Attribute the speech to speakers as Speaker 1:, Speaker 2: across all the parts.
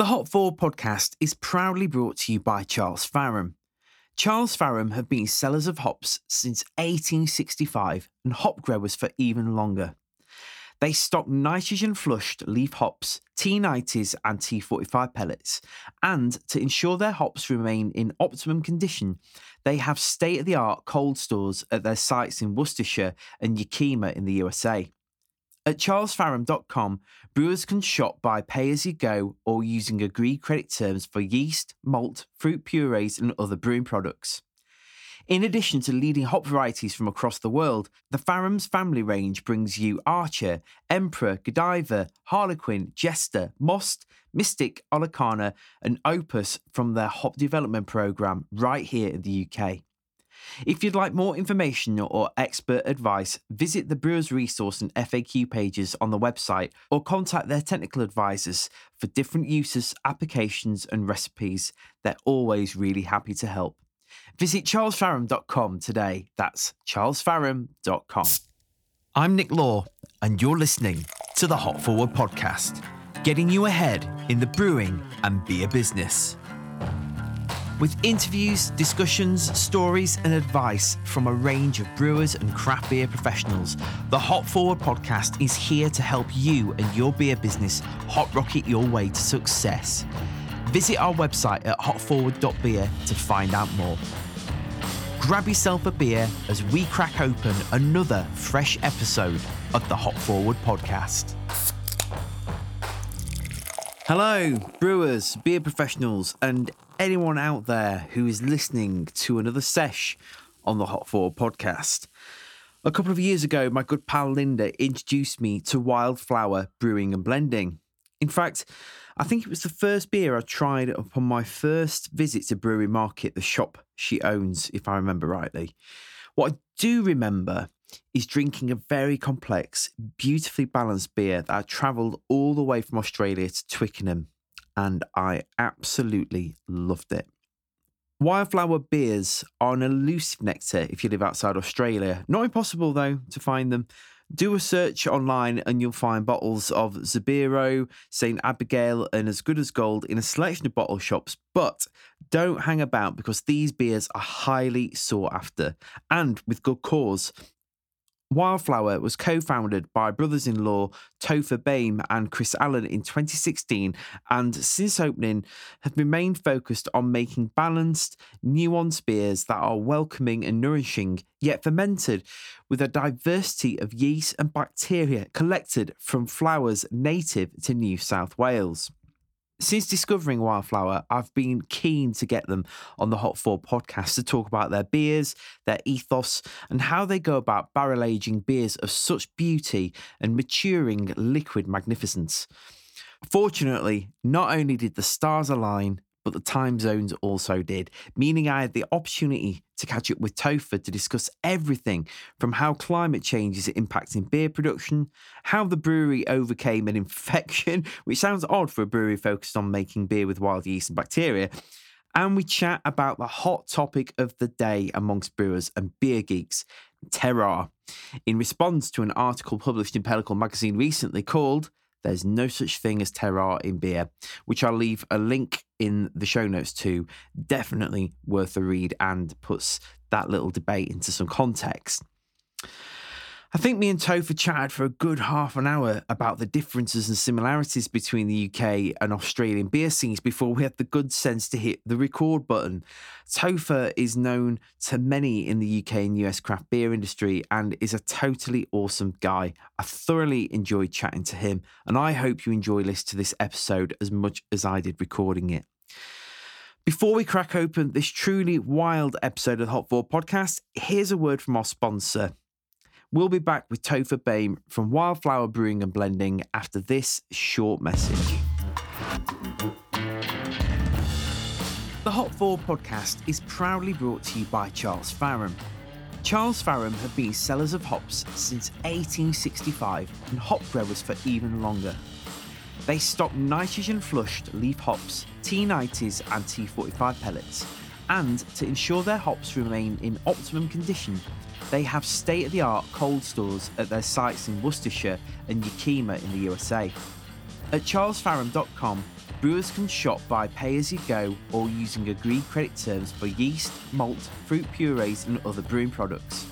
Speaker 1: The Hop Forward podcast is proudly brought to you by Charles Faram. Charles Faram have been sellers of hops since 1865 and hop growers for even longer. They stock nitrogen flushed leaf hops, T90s, and T45 pellets. And to ensure their hops remain in optimum condition, they have state of the art cold stores at their sites in Worcestershire and Yakima in the USA. At charlesfaram.com, brewers can shop by pay as you go or using agreed credit terms for yeast, malt, fruit purees, and other brewing products. In addition to leading hop varieties from across the world, the Faram's family range brings you Archer, Emperor, Godiva, Harlequin, Jester, Most, Mystic, Olicana, and Opus from their hop development program right here in the UK. If you'd like more information or expert advice, visit the Brewers Resource and FAQ pages on the website or contact their technical advisors for different uses, applications, and recipes. They're always really happy to help. Visit charlesfaram.com today. That's charlesfaram.com. I'm Nick Law, and you're listening to the Hop Forward podcast, getting you ahead in the brewing and beer business. With interviews, discussions, stories, and advice from a range of brewers and craft beer professionals, the Hop Forward podcast is here to help you and your beer business hot rocket your way to success. Visit our website at hopforward.beer to find out more. Grab yourself a beer as we crack open another fresh episode of the Hop Forward podcast. Hello, brewers, beer professionals, and anyone out there who is listening to another sesh on the Hop Forward podcast. A couple of years ago, my good pal Linda introduced me to Wildflower Brewing and Blending. In fact, I think it was the first beer I tried upon my first visit to Brewery Market, the shop she owns, if I remember rightly. What I do remember is drinking a very complex, beautifully balanced beer that I travelled all the way from Australia to Twickenham, and I absolutely loved it. Wildflower beers are an elusive nectar if you live outside Australia. Not impossible, though, to find them. Do a search online and you'll find bottles of Zabiro, St. Abigail, and As Good as Gold in a selection of bottle shops. But don't hang about because these beers are highly sought after and with good cause. Wildflower was co founded by brothers in law Topher Boehm and Chris Allen in 2016, and since opening have remained focused on making balanced, nuanced beers that are welcoming and nourishing, yet fermented with a diversity of yeast and bacteria collected from flowers native to New South Wales. Since discovering Wildflower, I've been keen to get them on the Hop Forward podcast to talk about their beers, their ethos, and how they go about barrel aging beers of such beauty and maturing liquid magnificence. Fortunately, not only did the stars align, but the time zones also did, meaning I had the opportunity to catch up with Topher to discuss everything from how climate change is impacting beer production, how the brewery overcame an infection, which sounds odd for a brewery focused on making beer with wild yeast and bacteria. And we chat about the hot topic of the day amongst brewers and beer geeks, terroir, in response to an article published in Pellicle magazine recently called there's no such thing as terroir in beer, which I'll leave a link in the show notes too. Definitely worth a read and puts that little debate into some context. I think me and Topher chatted for a good half an hour about the differences and similarities between the UK and Australian beer scenes before we had the good sense to hit the record button. Topher is known to many in the UK and US craft beer industry and is a totally awesome guy. I thoroughly enjoyed chatting to him, and I hope you enjoy listening to this episode as much as I did recording it. Before we crack open this truly wild episode of the Hop Forward podcast, here's a word from our sponsor. We'll be back with Topher Boehm from Wildflower Brewing and Blending after this short message. The Hop Forward podcast is proudly brought to you by Charles Faram. Charles Faram have been sellers of hops since 1865 and hop growers for even longer. They stock nitrogen flushed leaf hops, T90s, and T45 pellets, and to ensure their hops remain in optimum condition, they have state of the art cold stores at their sites in Worcestershire and Yakima in the USA. At charlesfaram.com, Brewers can shop by pay as you go or using agreed credit terms for yeast, malt, fruit purees, and other brewing products.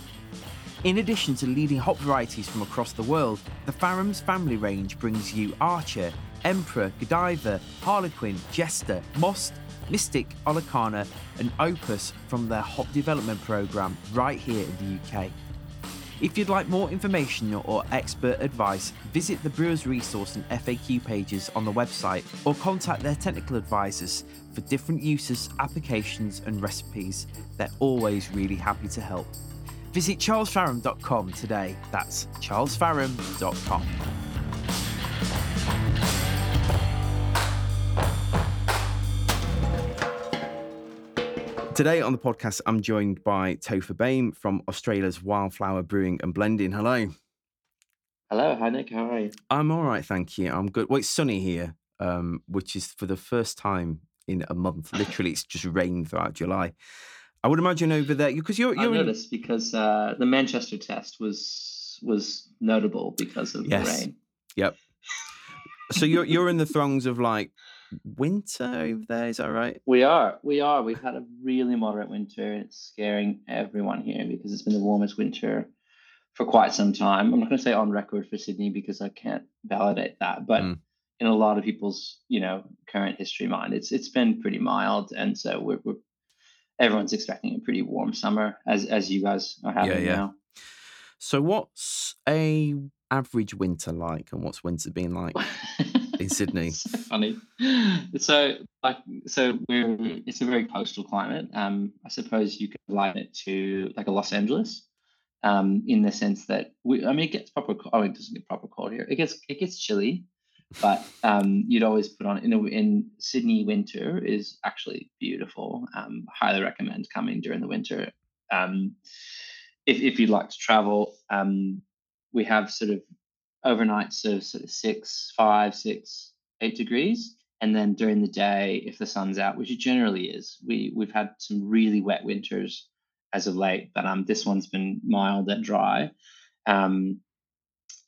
Speaker 1: In addition to leading hop varieties from across the world, the Faram's family range brings you Archer, Emperor, Godiva, Harlequin, Jester, Most, Mystic, Olicana, and Opus from their hop development program right here in the UK. If you'd like more information or expert advice, visit the Brewers Resource and FAQ pages on the website or contact their technical advisors for different uses, applications, and recipes. They're always really happy to help. Visit charlesfaram.com today. That's charlesfaram.com. Today on the podcast, I'm joined by Topher Boehm from Australia's Wildflower Brewing and Blending. Hello.
Speaker 2: Hello, hi Nick. How are you?
Speaker 1: I'm all right, thank you. I'm good. Well, it's sunny here, um, which is for the first time in a month. Literally, it's just rained throughout July. I would imagine over there because you're. you're
Speaker 2: I
Speaker 1: in-
Speaker 2: noticed because uh, the Manchester test was was notable because of
Speaker 1: Yes.
Speaker 2: the rain.
Speaker 1: Yep. So you're you're in the throngs of like winter over there. Is that right?
Speaker 2: We are, we are. We've had a really moderate winter. It's scaring everyone here because it's been the warmest winter for quite some time. I'm not going to say on record for Sydney because I can't validate that, but
Speaker 1: Mm.
Speaker 2: in a lot of people's you know current history mind, it's it's been pretty mild, and so we're, we're everyone's expecting a pretty warm summer as as you guys are having
Speaker 1: yeah.
Speaker 2: now.
Speaker 1: So what's a average winter like, and what's winter been like? in Sydney.
Speaker 2: so funny. So like so we're it's a very coastal climate. Um, I suppose you could liken it to like a Los Angeles, um, in the sense that we I mean it gets proper oh it doesn't get proper cold here. It gets it gets chilly, but um, you'd always put on in a, in Sydney winter is actually beautiful. Um, highly recommend coming during the winter. Um, if if you'd like to travel, um, we have sort of sort of six, five, six, eight degrees. And then during the day, if the sun's out, which it generally is, we we've had some really wet winters as of late, but um this one's been mild and dry. Um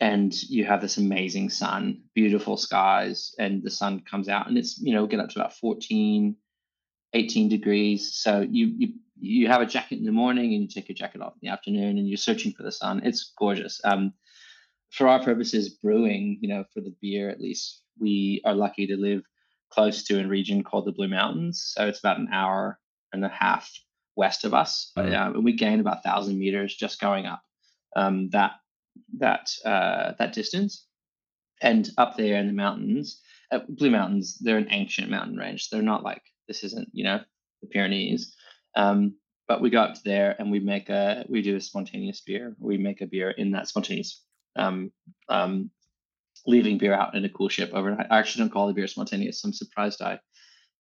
Speaker 2: and you have this amazing sun, beautiful skies, and the sun comes out and it's, you know, get up to about 14, 18 degrees. So you you you have a jacket in the morning and you take your jacket off in the afternoon and you're searching for the sun. It's gorgeous. Um for our purposes, brewing, you know, for the beer at least, we are lucky to live close to a region called the Blue Mountains. So it's about an hour and a half west of us,
Speaker 1: Mm.
Speaker 2: uh, and we gain about thousand meters just going up um, that that uh, that distance. And up there in the mountains, uh, Blue Mountains, they're an ancient mountain range. They're not like this isn't you know the Pyrenees. Um, but we go up to there and we make a we do a spontaneous beer. We make a beer in that spontaneous um, um, leaving beer out in a coolship overnight. I actually don't call the beer spontaneous. I'm surprised I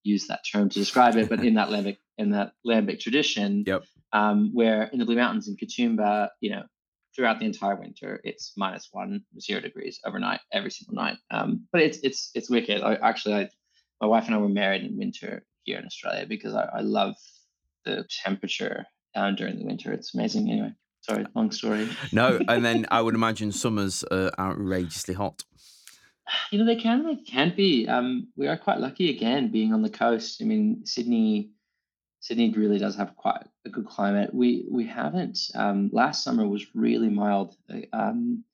Speaker 2: use that term to describe it, but in that lambic in that lambic tradition,
Speaker 1: Yep.
Speaker 2: um, where in the Blue Mountains in Katoomba, you know, throughout the entire winter, it's minus one, zero degrees overnight, every single night. Um, but it's it's it's wicked. I, actually, I, my wife and I were married in winter here in Australia because I, I love the temperature uh, during the winter. It's amazing. Anyway, sorry, long story.
Speaker 1: No, and then I would imagine summers are outrageously hot.
Speaker 2: You know, they can they can be. Um, we are quite lucky again being on the coast. I mean, Sydney, Sydney really does have quite a good climate. We we haven't. Um, last summer was really mild. uh, Um,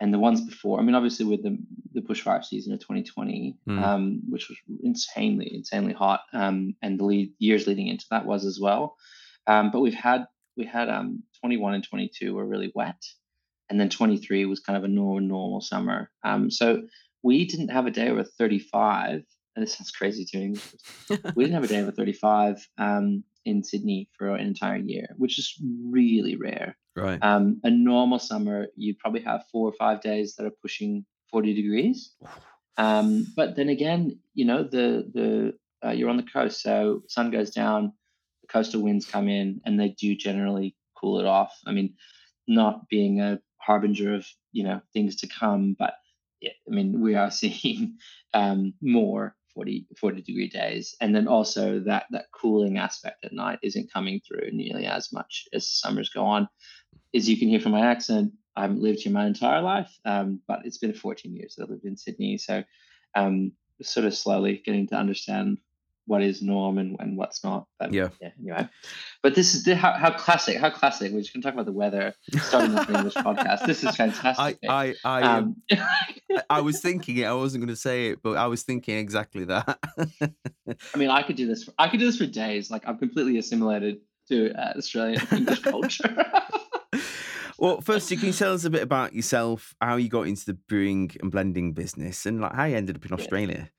Speaker 2: and the ones before, I mean, obviously with the the bushfire season of 2020,
Speaker 1: Mm.
Speaker 2: um, which was insanely insanely hot, um, and the lead, years leading into that was as well. Um, but we've had we had um 21 and 22 were really wet, and then 23 was kind of a normal normal summer. Um, so we didn't have a day over 35, and this sounds crazy to me. we didn't have a day over 35 um, in Sydney for an entire year, which is really rare.
Speaker 1: right.
Speaker 2: Um, a normal summer, you'd probably have four or five days that are pushing 40 degrees. Um, but then again, you know, the the uh, you're on the coast, so sun goes down, coastal winds come in, and they do generally cool it off. I mean, not being a harbinger of you know things to come, but yeah, I mean, we are seeing um, more 40, 40 degree days, and then also that that cooling aspect at night isn't coming through nearly as much as summers go on. As you can hear from my accent, I haven't lived here my entire life, um, but it's been 14 years that I've lived in Sydney. So um, sort of slowly getting to understand what is norm and, and what's not. But
Speaker 1: Yeah.
Speaker 2: yeah, anyway. But this is the, how, how classic, how classic. We're just going to talk about the weather starting off an English podcast. This is fantastic.
Speaker 1: I, I, um,
Speaker 2: um,
Speaker 1: I was thinking it. I wasn't going to say it, but I was thinking exactly that.
Speaker 2: I mean, I could do this. For, I could do this for days. Like I'm completely assimilated to uh, Australian English culture.
Speaker 1: well, first, you can you tell us a bit about yourself, how you got into the brewing and blending business, and like how you ended up in Australia.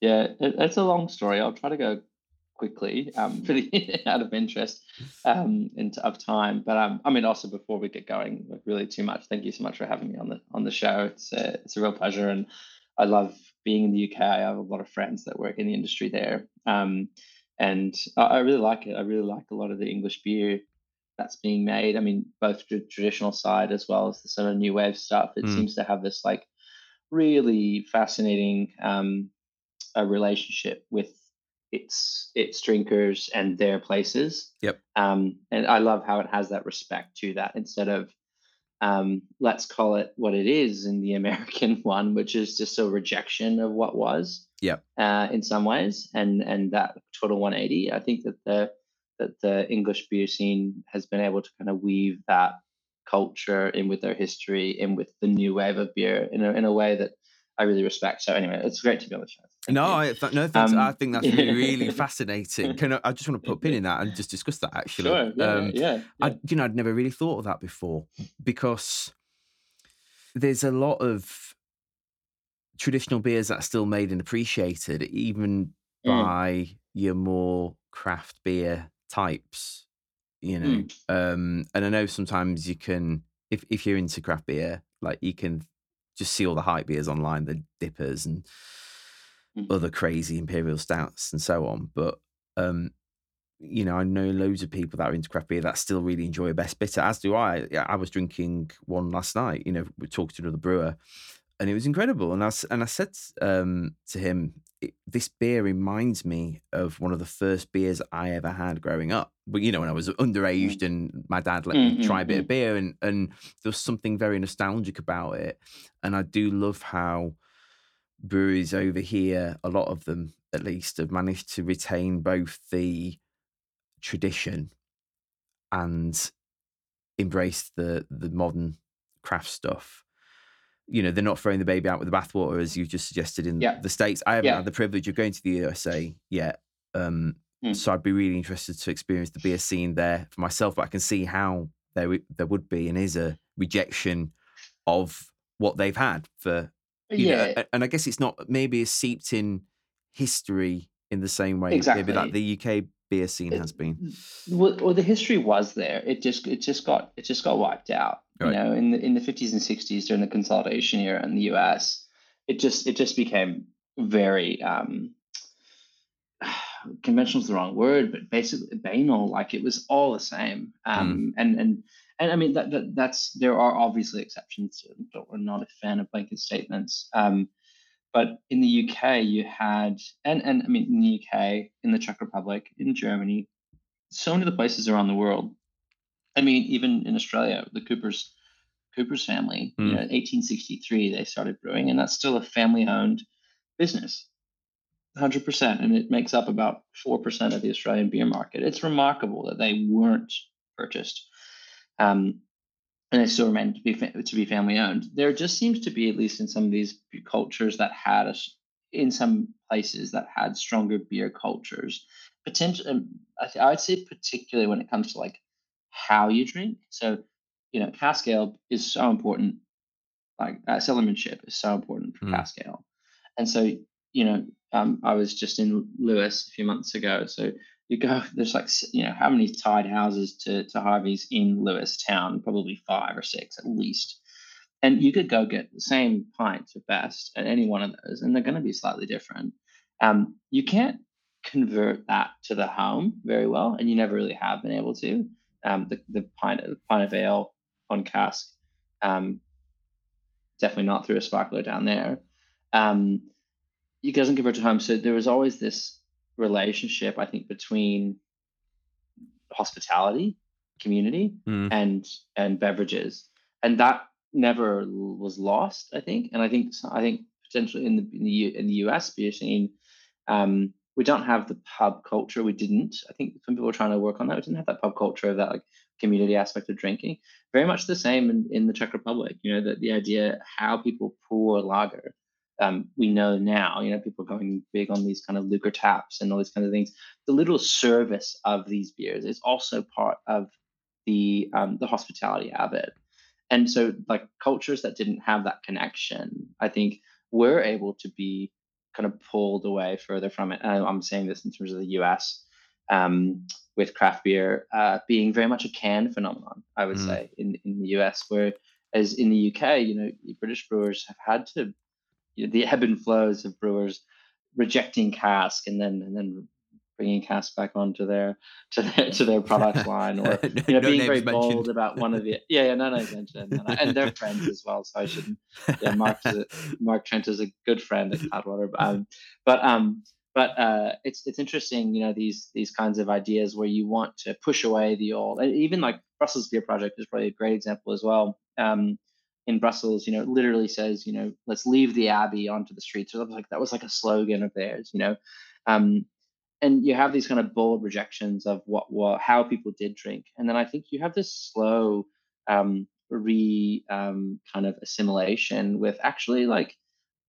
Speaker 2: Yeah, it, it's a long story. I'll try to go quickly, um, the out of interest um, and of time. But um, I mean, also before we get going, really too much. Thank you so much for having me on the on the show. It's a, it's a real pleasure, and I love being in the UK. I have a lot of friends that work in the industry there, um, and I, I really like it. I really like a lot of the English beer that's being made. I mean, both the traditional side as well as the sort of new wave stuff. It
Speaker 1: Mm.
Speaker 2: seems to have this like really fascinating um, a relationship with its its drinkers and their places.
Speaker 1: Yep.
Speaker 2: Um, and I love how it has that respect to that instead of um, let's call it what it is in the American one, which is just a rejection of what was.
Speaker 1: Yep.
Speaker 2: Uh, in some ways, and and that total 180. I think that the that the English beer scene has been able to kind of weave that culture in with their history, in with the new wave of beer in a in a way that I really respect. So anyway, it's great to be on the show. Thank
Speaker 1: no. I, th- no, thanks.
Speaker 2: Um,
Speaker 1: I think that's really, really fascinating. Can I, I just want to put a pin in that and just discuss that actually.
Speaker 2: sure, yeah,
Speaker 1: Um,
Speaker 2: yeah, yeah.
Speaker 1: I, you know, I'd never really thought of that before because there's a lot of traditional beers that are still made and appreciated, even
Speaker 2: Mm.
Speaker 1: by your more craft beer types. You know,
Speaker 2: Mm.
Speaker 1: um, and I know sometimes you can, if if you're into craft beer, like you can just see all the hype beers online, the dippers and
Speaker 2: Mm.
Speaker 1: other crazy imperial stouts and so on. But um, you know, I know loads of people that are into craft beer that still really enjoy a best bitter, as do I. Yeah, I was drinking one last night. You know, we talked to another brewer, and it was incredible. And I and I said um, to him, "It- "This beer reminds me of one of the first beers I ever had growing up." But you know, when I was underaged, and my dad let me
Speaker 2: Mm,
Speaker 1: try a bit of
Speaker 2: mm.
Speaker 1: beer, and and there was something very nostalgic about it. And I do love how breweries over here, a lot of them at least, have managed to retain both the tradition and embrace the the modern craft stuff. You know, they're not throwing the baby out with the bathwater as you just suggested in
Speaker 2: Yeah.
Speaker 1: the states. I haven't
Speaker 2: Yeah.
Speaker 1: had the privilege of going to the USA yet, um,
Speaker 2: Mm.
Speaker 1: so I'd be really interested to experience the beer scene there for myself. But I can see how there there would be and is a rejection of what they've had for you know,
Speaker 2: yeah,
Speaker 1: a- and I guess it's not maybe as seeped in history in the same way maybe
Speaker 2: Exactly.
Speaker 1: that the UK beer scene
Speaker 2: It-
Speaker 1: has been.
Speaker 2: well, the history was there. It just it just got it just got wiped out.
Speaker 1: Right.
Speaker 2: You know, in the in the fifties and sixties during the consolidation era in the US, it just it just became very um conventional is the wrong word, but basically banal. Like it was all the same. Um, and and and I mean that, that that's there are obviously exceptions. But we're not a fan of blanket statements. Um, but in the UK, you had and and I mean in the UK, in the Czech Republic, in Germany, so many of the places around the world. I mean, even in Australia, the Coopers Coopers family, you
Speaker 1: Mm.
Speaker 2: know, 1863 they started brewing, and that's still a family-owned business, 100 percent, and it makes up about four percent of the Australian beer market. It's remarkable that they weren't purchased, um, and they still remain to be to be family-owned. There just seems to be, at least in some of these cultures, that had a in some places that had stronger beer cultures. Potential, um, I, I would say particularly when it comes to like how you drink. So, you know, cask ale is so important. Like uh, cellarmanship is so important for
Speaker 1: Mm.
Speaker 2: cask ale, and so you know, um, I was just in Lewes a few months ago. So you go, there's like you know how many tied houses to to Harvey's in Lewes town? Probably five or six at least. And you could go get the same pint of best at any one of those, and they're going to be slightly different. Um, you can't convert that to the home very well, and you never really have been able to. Um, the the pint of pint of ale on cask, um, definitely not through a sparkler down there. Um, it doesn't convert to home, so there was always this relationship, I think, between hospitality, community,
Speaker 1: Mm.
Speaker 2: and and beverages, and that never was lost. I think, and I think I think potentially in the in the, U, in the US beer scene, um, we don't have the pub culture. We didn't. I think some people are trying to work on that. We didn't have that pub culture of that like community aspect of drinking. Very much the same in, in the Czech Republic. You know, that the idea how people pour lager. Um, we know now, you know, people are going big on these kind of Lukr taps and all these kinds of things. The little service of these beers is also part of the um, the hospitality of it. And so, like cultures that didn't have that connection, I think were able to be kind of pulled away further from it. And I'm saying this in terms of the U.S. Um, with craft beer uh, being very much a can phenomenon, I would mm. say in in the U.S. Whereas in the UK, you know, British brewers have had to, you know, the ebb and flows of brewers rejecting cask and then and then bringing cask back onto their to their to their product line, or you know, no being very bold about one of the yeah yeah no names mentioned, and, and they're friends as well, so I shouldn't. Yeah, Mark Mark Tranter is a good friend at Cloudwater, but um, but um, but uh, it's it's interesting, you know, these these kinds of ideas where you want to push away the old, and even like Brussels Beer Project is probably a great example as well. Um, in Brussels, you know, literally says, you know, let's leave the abbey onto the streets. Or that was like that was like a slogan of theirs, you know. Um, and you have these kind of bold rejections of what, what how people did drink and then i think you have this slow um, re um, kind of assimilation with actually like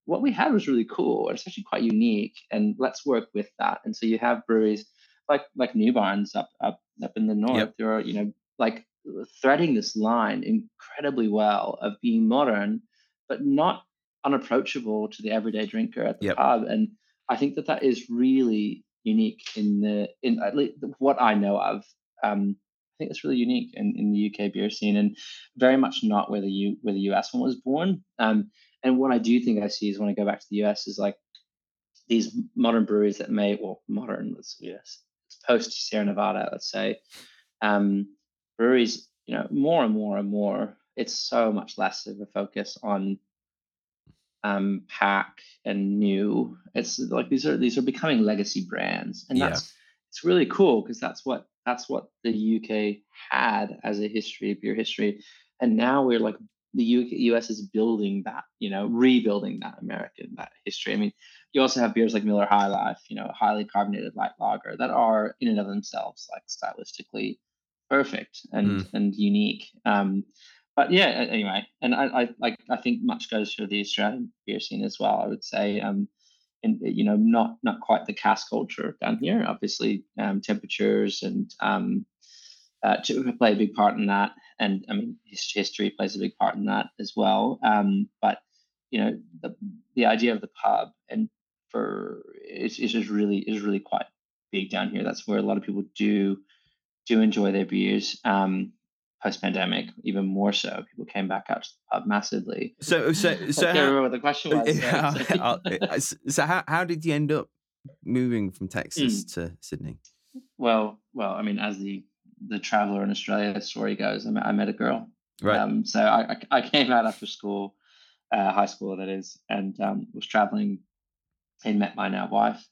Speaker 2: what we had was really cool it's actually quite unique and let's work with that and so you have breweries like like new barns up up up in the north yep. there are you know like threading this line incredibly well of being modern but not unapproachable to the everyday drinker at the yep. pub and i think that that is really unique in the in at least what I know of. Um, I think it's really unique in, in the UK beer scene and very much not where the U where the US one was born. Um, and what I do think I see is when I go back to the US is like these modern breweries that may well modern let's yes it's post Sierra Nevada let's say um, breweries you know more and more and more it's so much less of a focus on um, pack and new. It's like these are these are becoming legacy brands, and that's yeah. it's really cool because that's what that's what the UK had as a history, beer history, and now we're like the UK, US is building that, you know, rebuilding that American that history. I mean, you also have beers like Miller High Life, you know, highly carbonated light lager that are in and of themselves like stylistically perfect and mm. and unique. Um, but yeah, anyway, and I, I like I think much goes for the Australian beer scene as well. I would say, um, and you know, not not quite the cask culture down here. Obviously, um, temperatures and um, uh, to play a big part in that, and I mean, history plays a big part in that as well. Um, but you know, the the idea of the pub and for is is just really is really quite big down here. That's where a lot of people do do enjoy their beers. Um, post pandemic, even more so. People came back out to massively.
Speaker 1: So, so, so,
Speaker 2: I can't remember what the question was.
Speaker 1: Yeah, so, how, how did you end up moving from Texas mm. to Sydney?
Speaker 2: Well, well, I mean, as the the traveler in Australia story goes, I met, I met a girl. Right. Um, so I, I, I came out after school, uh, high school that is, and um, was traveling and met my now wife.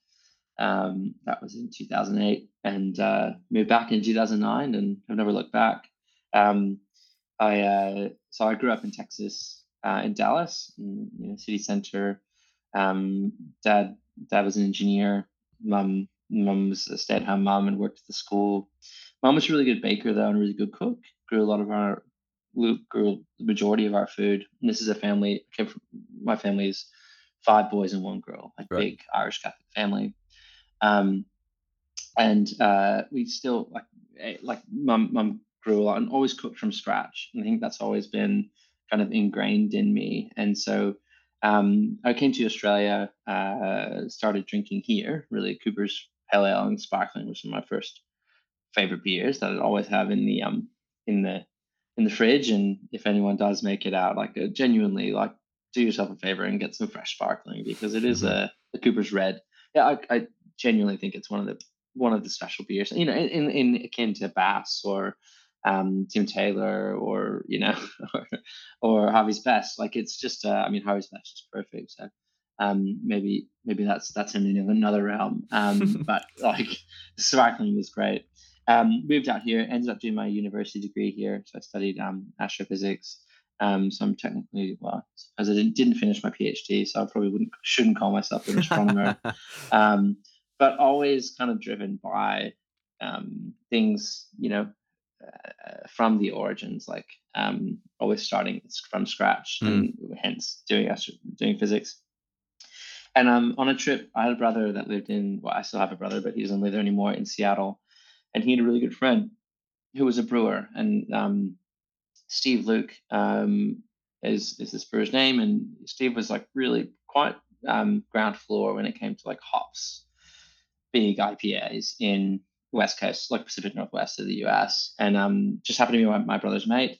Speaker 2: Um, that was in 2008 and uh, moved back in 2009 and have never looked back. Um, I uh, so I grew up in Texas, uh, in Dallas, in, you know, city center. Um, dad dad was an engineer. Mom mom was a stay at home mom and worked at the school. Mom was a really good baker though and a really good cook. Grew a lot of our grew the majority of our food. And this is a family came from my family's five boys and one girl, like right. big Irish Catholic family. Um, and uh, we still like eh, like mom mom grew a lot and always cooked from scratch. And I think that's always been kind of ingrained in me. And so um, I came to Australia, uh, started drinking here, really Cooper's Pale Ale and Sparkling, which are my first favorite beers that I'd always have in the um in the in the fridge. And if anyone does make it out, like uh, genuinely, like do yourself a favor and get some fresh sparkling because it is mm-hmm. a the Cooper's Red. Yeah, I, I genuinely think it's one of the one of the special beers. You know, in in akin to Bass or um, Tim Taylor or you know or, or Harvey's Best. Like it's just uh, I mean Harvey's Best is perfect. So um, maybe maybe that's that's in another realm. Um, but like sparkling was great. Um, moved out here, ended up doing my university degree here. So I studied um, astrophysics Um, so I'm technically well, as I didn't, didn't finish my PhD, so I probably wouldn't shouldn't call myself an astronomer. um, but always kind of driven by um, things, you know, uh, from the origins, like um, always starting from scratch, mm. and hence doing doing physics. And um, on a trip, I had a brother that lived in. Well, I still have a brother, but he doesn't live there anymore in Seattle. And he had a really good friend who was a brewer, and um, Steve Luke um, is is this brewer's name, and Steve was like really quite um, ground floor when it came to like hops, big IPAs in West Coast, like Pacific Northwest of the US, and um, just happened to be my, my brother's mate.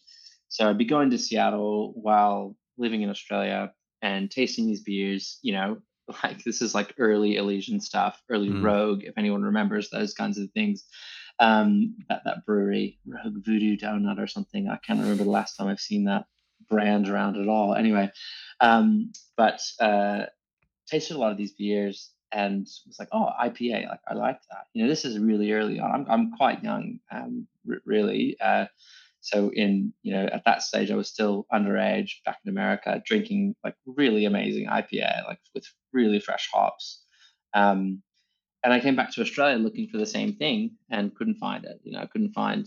Speaker 2: So I'd be going to Seattle while living in Australia and tasting these beers. You know, like this is like early Elysian stuff, early mm. Rogue, if anyone remembers those kinds of things. Um, that that brewery, Rogue Voodoo Donut or something. I can't remember the last time I've seen that brand around at all. Anyway, um, but uh, tasted a lot of these beers and was like, oh, IPA, like I like that. You know, this is really early on. I'm I'm quite young, um, r- really. Uh, so in you know at that stage, I was still underage back in America, drinking like really amazing IPA, like with really fresh hops. Um, and I came back to Australia looking for the same thing and couldn't find it. You know, I couldn't find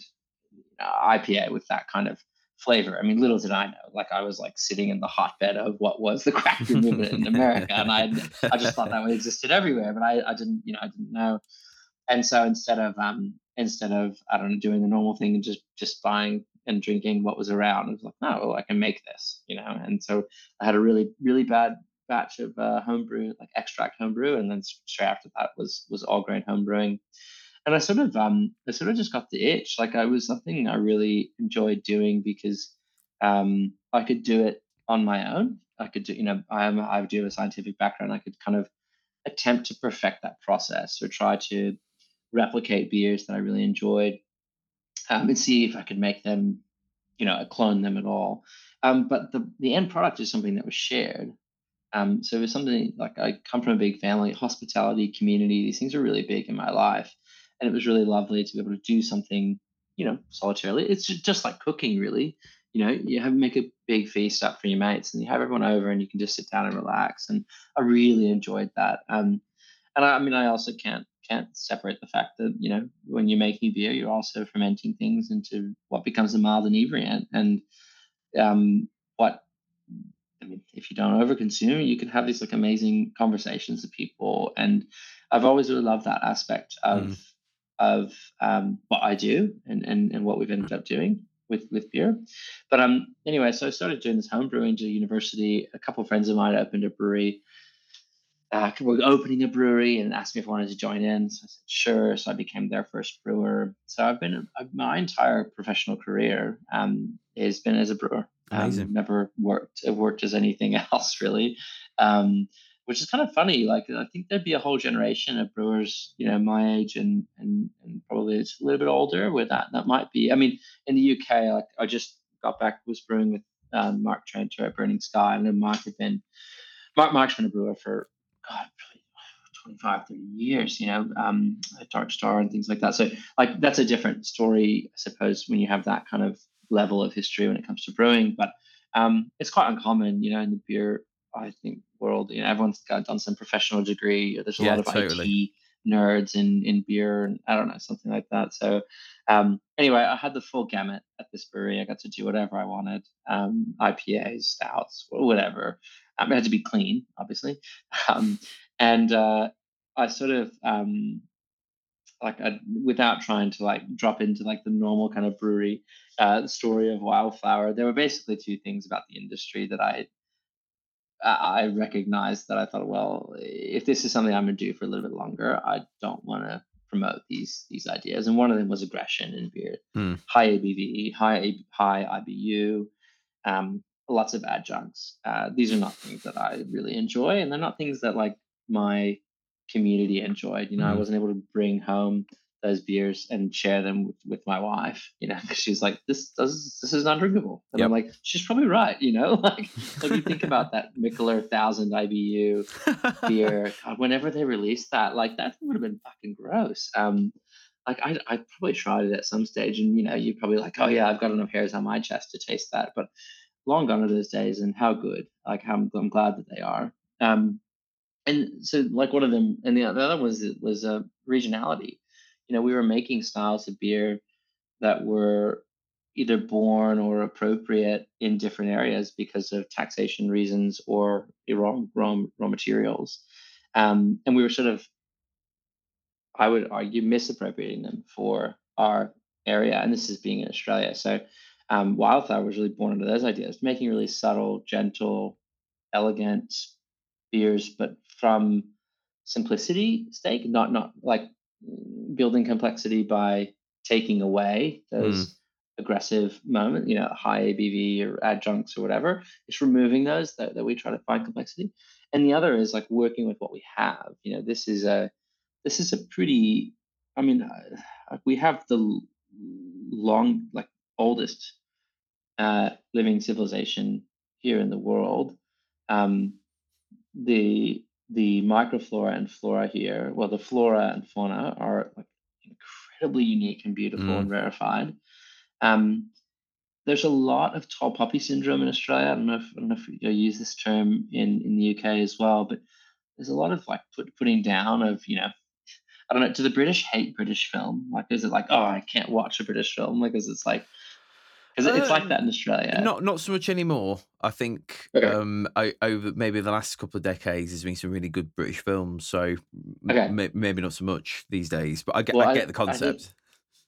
Speaker 2: IPA with that kind of flavor. I mean, little did I know, like I was like sitting in the hotbed of what was the craft movement in America, and I I just thought that one existed everywhere, but I, I didn't you know I didn't know. And so instead of um instead of I don't know doing the normal thing and just just buying and drinking what was around, I was like, no, well, I can make this, you know. And so I had a really really bad batch of uh, homebrew, like extract homebrew, and then straight after that was was all grain homebrewing and I sort of um I sort of just got the itch. Like I was something I really enjoyed doing because um I could do it on my own. I could do you know I am I do a scientific background. I could kind of attempt to perfect that process or try to replicate beers that I really enjoyed um, and see if I could make them, you know, clone them at all. Um, but the the end product is something that was shared. Um, so it was something like I come from a big family, hospitality, community. These things are really big in my life, and it was really lovely to be able to do something you know solitarily it's just like cooking really. You know you have make a big feast up for your mates and you have everyone over and you can just sit down and relax and i really enjoyed that. Um and I, I mean i also can't can't separate the fact that you know when you're making beer you're also fermenting things into what becomes a mild inebriant and um what I mean, if you don't overconsume, you can have these like amazing conversations with people. And I've always really loved that aspect of mm of um, what I do and, and, and what we've ended up doing with, with beer. But um, anyway, so I started doing this home brewing to university. A couple of friends of mine opened a brewery. Uh, were opening a brewery and asked me if I wanted to join in. So I said sure. So I became their first brewer. So I've been my entire professional career um, has been as a brewer. Um, Amazing. Um, never worked worked as anything else really. Um, which is kind of funny. Like I think there'd be a whole generation of brewers, you know, my age and and and probably it's a little bit older where that that might be. I mean, in the UK, like I just got back was brewing with um, Mark Tranter at Burning Sky, and then Mark had been Mark Mark's been a brewer for God, 25, 30 years, you know, um, Dark Star and things like that. So like that's a different story, I suppose, when you have that kind of level of history when it comes to brewing. But um, it's quite uncommon, you know, in the beer I think world. You know, everyone's got done some professional degree. There's a yeah, lot of totally. IT nerds in in beer, and I don't know something like that. So, um, anyway, I had the full gamut at this brewery. I got to do whatever I wanted, um, IPAs, stouts, whatever. Um, it had to be clean, obviously, um, and uh, I sort of um, like I, without trying to like drop into like the normal kind of brewery uh, story of Wildflower, there were basically two things about the industry that I I recognized that I thought, well, if this is something I'm going to do for a little bit longer, I don't want to promote these these ideas. And one of them was aggression in beer, mm. high ABV, high high IBU, um, lots of adjuncts. Uh, these are not things that I really enjoy, and they're not things that like my community enjoyed. You know, mm. I hmm. wasn't able to bring home those beers and share them with, with my wife, you know, because she's like, this does this is undrinkable. And yep. I'm like, she's probably right, you know, like if you think about that Mikkeller thousand IBU beer, God, whenever they released that, like that would have been fucking gross. Um, like I, I probably tried it at some stage, and you know, you're probably like, oh yeah, I've got enough hairs on my chest to taste that, but long gone are those days, and how good. Like I'm, I'm glad that they are. Um, and so like one of them, and the, the other was was a uh, regionality. You know, we were making styles of beer that were either born or appropriate in different areas because of taxation reasons or raw raw, raw materials. Um, and we were sort of, I would argue, misappropriating them for our area. And this is being in Australia. So um, Wildflower was really born under those ideas, making really subtle, gentle, elegant beers, but from simplicity stake, not not like building complexity by taking away those mm. aggressive moment, you know, high ABV or adjuncts or whatever. It's removing those that, that we try to find complexity. And the other is like working with what we have. You know, this is a this is a pretty. I mean, uh, we have the long, like oldest uh, living civilization here in the world. Um, the the microflora and flora here, well, the flora and fauna are like incredibly unique and beautiful mm. and rarefied. Um, there's a lot of tall poppy syndrome in Australia. I don't know if, I don't know if you use this term in, in the UK as well, but there's a lot of like put, putting down of, you know, I don't know, do the British hate British film? Like, is it like, oh, I can't watch a British film? Like, is it's like, because it's like that in Australia.
Speaker 1: Not not so much anymore. I think okay. um, I, over maybe the last couple of decades, there's been some really good British films. So okay. m- maybe not so much these days, but I get well, I get the concept.
Speaker 2: Think,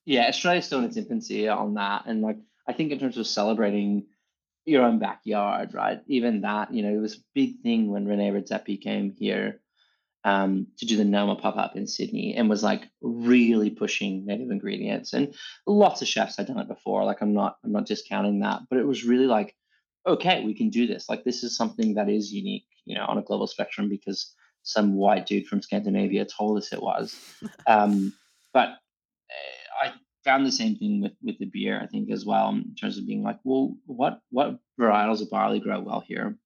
Speaker 2: yeah, Australia's still in its infancy on that, and like I think in terms of celebrating your own backyard, right? Even that, you know, it was a big thing when Rene Redzepi came here um, to do the Noma pop up in Sydney and was like really pushing native ingredients. And lots of chefs had done it before. Like I'm not I'm not discounting that, but it was really like, okay, we can do this. Like this is something that is unique, you know, on a global spectrum because some white dude from Scandinavia told us it was. Um, but eh, I found the same thing with with the beer, I think, as well, in terms of being like, well, what what varietals of barley grow well here?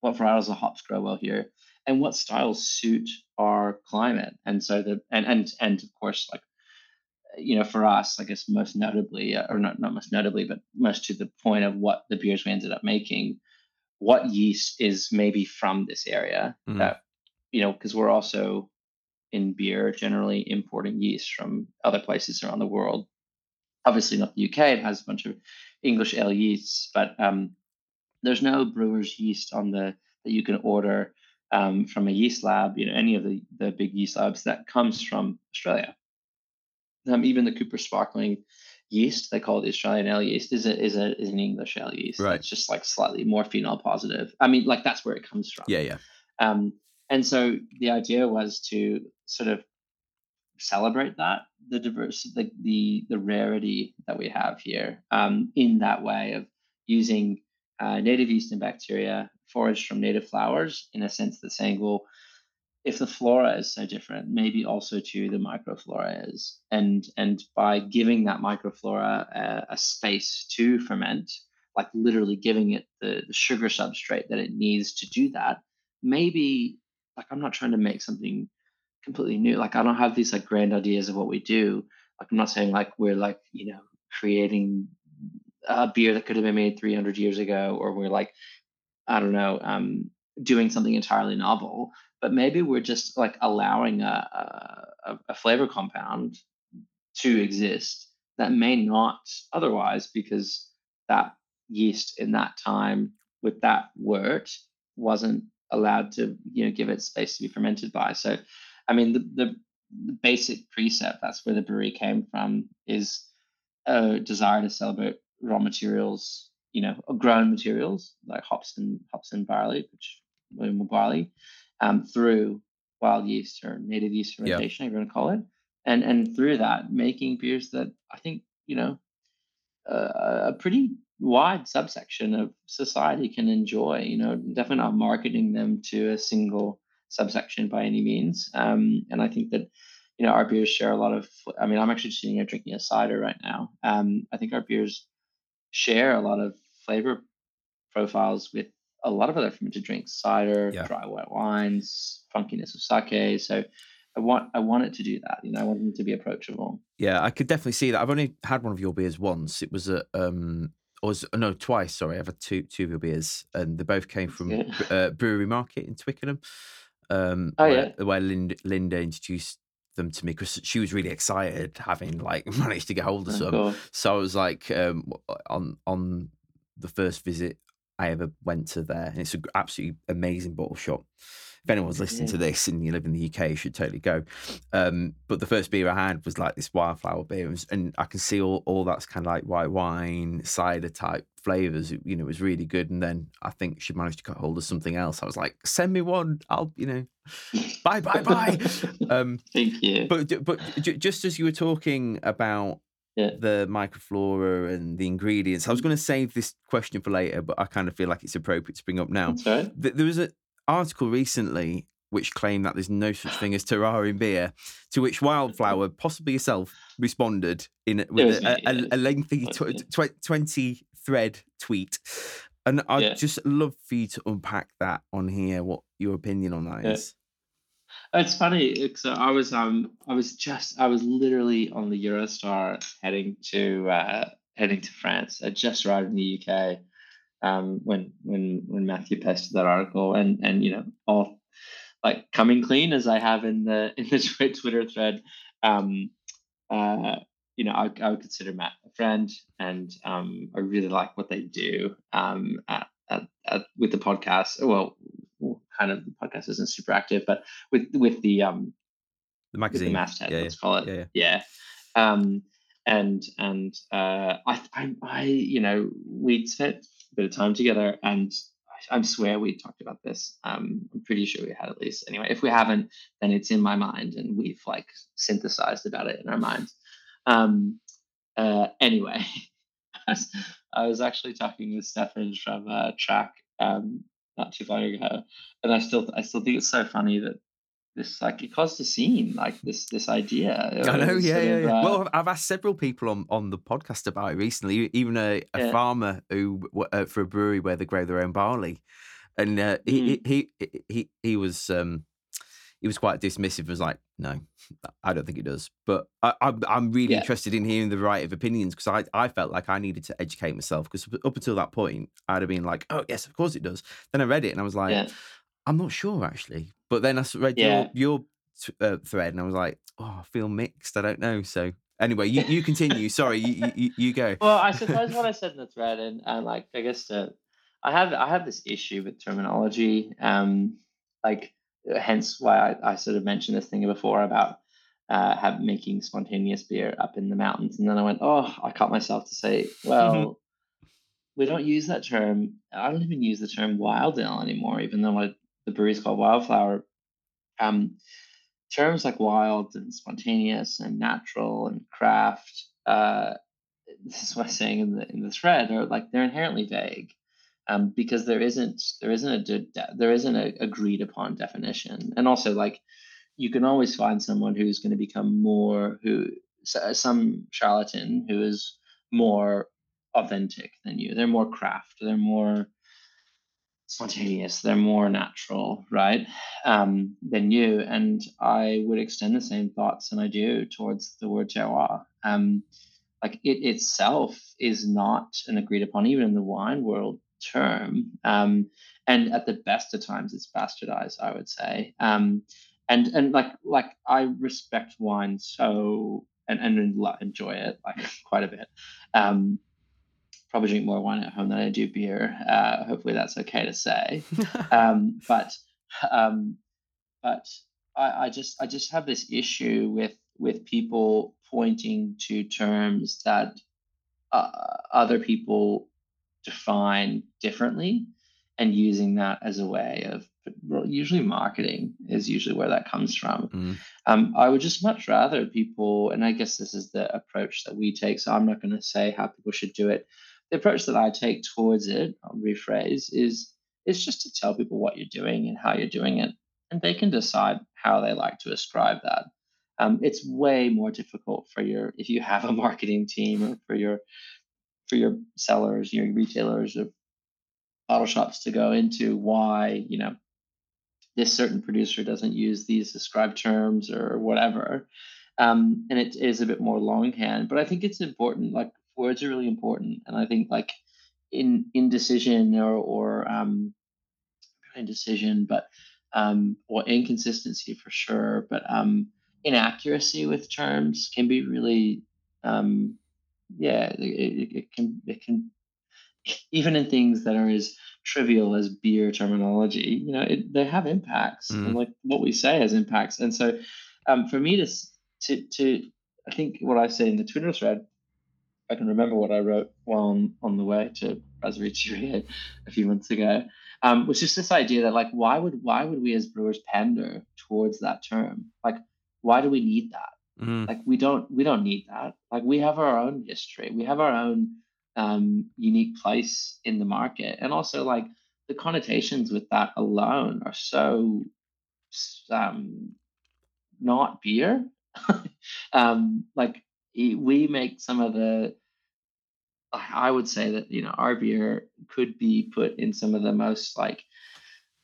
Speaker 2: What varietals of hops grow well here? And what styles suit our climate and so the and and and of course like you know for us i guess most notably uh, or not not most notably but most to the point of what the beers we ended up making what yeast is maybe from this area mm-hmm. that you know because we're also in beer generally importing yeast from other places around the world obviously not the uk it has a bunch of english ale yeasts but um, there's no brewer's yeast on the that you can order um, from a yeast lab, you know, any of the, the big yeast labs that comes from Australia. Um, even the Cooper Sparkling yeast, they call it the Australian ale yeast, is a, is a is an English ale yeast.
Speaker 1: Right.
Speaker 2: It's just like slightly more phenol positive. I mean, like that's where it comes from.
Speaker 1: Yeah, yeah.
Speaker 2: Um, and so the idea was to sort of celebrate that the diversity, the, the the rarity that we have here um, in that way of using uh, native yeast and bacteria foraged from native flowers in a sense that saying, well, if the flora is so different, maybe also too the microflora is, and and by giving that microflora a, a space to ferment, like literally giving it the, the sugar substrate that it needs to do that, maybe like I'm not trying to make something completely new. Like I don't have these like grand ideas of what we do. Like I'm not saying like we're like you know creating a beer that could have been made 300 years ago, or we're like I don't know, um, doing something entirely novel, but maybe we're just like allowing a, a, a flavor compound to exist that may not otherwise because that yeast in that time with that wort wasn't allowed to you know give it space to be fermented by. So i mean the, the, the basic precept that's where the brewery came from is a desire to celebrate raw materials you know, grown materials like hops and hops and barley, which William barley, um, through wild yeast or native yeast fermentation, yep. you want to call it, and and through that making beers that I think you know uh, a pretty wide subsection of society can enjoy. You know, definitely not marketing them to a single subsection by any means. Um, and I think that you know our beers share a lot of. I mean, I'm actually sitting here drinking a cider right now. Um, I think our beers share a lot of flavor profiles with a lot of other fermented drinks, cider, yeah. dry white wines, funkiness of sake. So I want I want it to do that. You know, I want them to be approachable.
Speaker 1: Yeah, I could definitely see that. I've only had one of your beers once. It was a um, or was, no, twice. Sorry, I've had two two of your beers, and they both came from uh, Brewery Market in Twickenham. Um,
Speaker 2: Oh,
Speaker 1: where, where Linda, Linda introduced them to me because she was really excited, having like managed to get hold of some.
Speaker 2: cool.
Speaker 1: So I was like, um, on on the first visit I ever went to there, and it's an absolutely amazing bottle shop. If anyone's listening to this and you live in the UK, you should totally go. Um, but the first beer I had was like this wildflower beer, and, I can see all, all that's kind of like white wine, cider type flavors. You know, it was really good. And then I think she managed to get hold of something else. I was like, send me one. I'll, you know, bye, bye, bye. um,
Speaker 2: Thank you.
Speaker 1: but but ju- just as you were talking about
Speaker 2: Yeah.
Speaker 1: the microflora and the ingredients, I was going to save this question for later, but I kind of feel like it's appropriate to bring up now.
Speaker 2: Right.
Speaker 1: There was an article recently which claimed that there's no such thing as terroir in beer, to which Wildflower, possibly yourself, responded in a- with a, a, a lengthy tw- tw- 20 thread tweet. And I'd
Speaker 2: Yeah.
Speaker 1: just love for you to unpack that on here, what your opinion on that is.
Speaker 2: It's funny. So I was um I was just I was literally on the Eurostar heading to uh, heading to France. I just arrived in the UK um, when when when Matthew posted that article, and and you know all like coming clean as I have in the in the Twi- Twitter thread. Um, uh, you know, I, I would consider Matt a friend, and um, I really like what they do um, at, at, at, with the podcast. Well, kind of the podcast isn't super active, but with with the um
Speaker 1: The
Speaker 2: with the
Speaker 1: magazine.
Speaker 2: masthead,
Speaker 1: yeah, yeah.
Speaker 2: let's call it.
Speaker 1: Yeah,
Speaker 2: Yeah. Um, and and uh, I, I I you know we'd spent a bit of time together, and I, swear we talked about this. Um, I'm pretty sure we had at least. Anyway, if we haven't, then it's in my mind, and we've like synthesized about it in our minds. Um, uh, anyway, I was, I was actually talking with Stefan from uh, Track um, not too long ago, and I still I still think it's so funny that this like it caused a scene like this this idea.
Speaker 1: I know, yeah, yeah,
Speaker 2: of,
Speaker 1: yeah.
Speaker 2: uh,
Speaker 1: well, I've- I've asked several people on, on the podcast about it recently. Even a, a
Speaker 2: Yeah.
Speaker 1: farmer who uh, for a brewery where they grow their own barley, and uh, he,
Speaker 2: Mm.
Speaker 1: he he he he was um he was quite dismissive. Was like, no, I don't think it does. But I, I'm I'm really
Speaker 2: Yeah.
Speaker 1: interested in hearing the variety of opinions because I I felt like I needed to educate myself because up until that point I'd have been like, oh yes, of course it does. Then I read it and I was like,
Speaker 2: yeah.
Speaker 1: I'm not sure actually. But then I read
Speaker 2: Yeah.
Speaker 1: your your t- uh, thread and I was like, oh, I feel mixed. I don't know. So anyway, you, you continue. Sorry, you, you- you go.
Speaker 2: Well, I suppose what I said in the thread, and, and like I guess I have I have this issue with terminology, um, like hence why I, I sort of mentioned this thing before about uh, have making spontaneous beer up in the mountains, and then I went, oh, I caught myself to say, well, we don't use that term. I don't even use the term wild ale anymore, even though my, the brewery's called Wildflower. Um, terms like wild and spontaneous and natural and craft. Uh, this is what I'm saying in the in the thread. Are like they're inherently vague, um, because there isn't there isn't a there isn't a agreed upon definition, and also like you can always find someone who's going to become more who some charlatan who is more authentic than you. They're more craft. They're more spontaneous. They're more natural, right? Um, than you. And I would extend the same thoughts, and I do towards the word terroir. Um, like it itself is not an agreed upon, even in the wine world, term. Um, and at the best of times, it's bastardized. I would say. Um, and and like like I respect wine so and and enjoy it like quite a bit. Um, probably drink more wine at home than I do beer. Uh, hopefully, that's okay to say. Um, but um, but I, I just I just have this issue with with people pointing to terms that uh, other people define differently and using that as a way of usually marketing is usually where that comes from.
Speaker 1: Mm.
Speaker 2: Um, I would just much rather people, and I guess this is the approach that we take. So I'm not going to say how people should do it. The approach that I take towards it, I'll rephrase, is it's just to tell people what you're doing and how you're doing it, and they can decide how they like to ascribe that. Um, it's way more difficult for your if you have a marketing team or for your for your sellers, your retailers your bottle shops to go into why you know this certain producer doesn't use these described terms or whatever. Um, and it is a bit more longhand, but I think it's important. Like words are really important, and I think like in indecision or or um, indecision, but um, or inconsistency for sure, but um, inaccuracy with terms can be really um, yeah it, it, it can it can even in things that are as trivial as beer terminology, you know, it, they have impacts, mm. and like what we say has impacts. And so, um, for me to to to, I think what I say in the Twitter thread, I can remember what I wrote while on, on the way to Brasserie a few months ago, um, was just this idea that like, why would why would we as brewers pander towards that term? Like, why do we need that? Mm. Like, we don't we don't need that. Like, we have our own history, we have our own um, unique place in the market. And also, like, the connotations with that alone are so um, not beer. um, like, we make some of the I would say that you know our beer could be put in some of the most like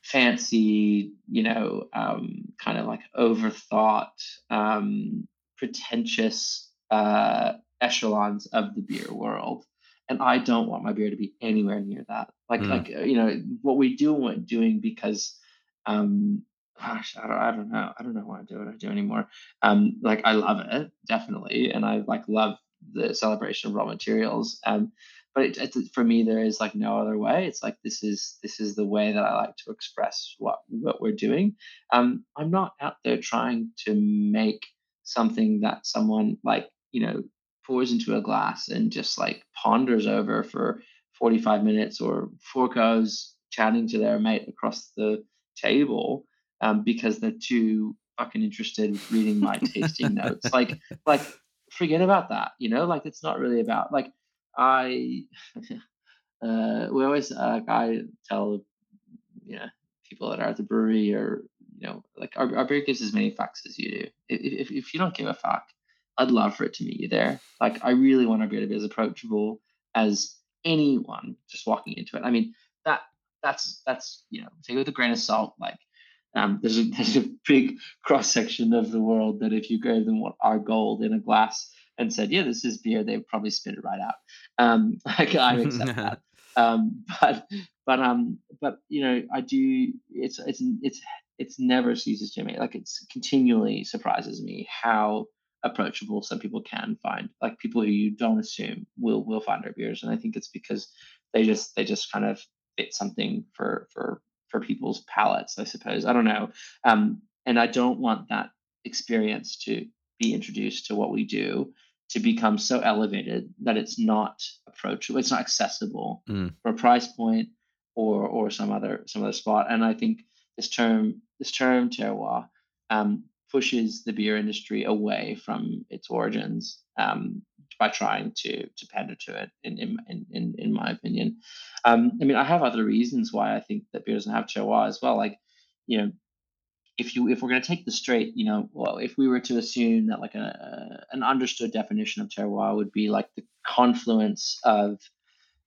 Speaker 2: fancy, you know, um, kind of like overthought, um, pretentious uh, echelons of the beer world and I don't want my beer to be anywhere near that. Like mm. like uh, you know what we do want doing because um gosh I don't, I don't know I don't know why I do what I do anymore. Um like I love it definitely and I like love the celebration of raw materials. Um but it, it, for me there is like no other way it's like this is this is the way that i like to express what what we're doing um i'm not out there trying to make something that someone like you know pours into a glass and just like ponders over for 45 minutes or four goes chatting to their mate across the table um, because they're too fucking interested in reading my tasting notes. Like, like forget about that. You know, like it's not really about like I. uh, we always uh, I tell you know people that are at the brewery or you know like our, our beer gives as many fucks as you do. If, if, if you don't give a fuck, I'd love for it to meet you there. Like, I really want our beer to be as approachable as anyone just walking into it. I mean, that that's that's you know, take it with a grain of salt. Like, um, there's a there's a big cross section of the world that if you gave them what our gold in a glass and said, yeah, this is beer, they'd probably spit it right out. Um, like I accept that. Um, but but um, but you know, I do. It's it's it's it's never ceases to me. Like it's continually surprises me how approachable some people can find like people who you don't assume will will find our beers and i think it's because they just they just kind of fit something for for for people's palates i suppose i don't know um and i don't want that experience to be introduced to what we do to become so elevated that it's not approachable it's not accessible mm. for a price point or or some other some other spot and i think this term this term terroir um, pushes the beer industry away from its origins um, by trying to to pander to it. In in in in my opinion, um, I mean, I have other reasons why I think that beer doesn't have terroir as well. Like, you know, if you if we're going to take the straight, you know, well, if we were to assume that like a, an understood definition of terroir would be like the confluence of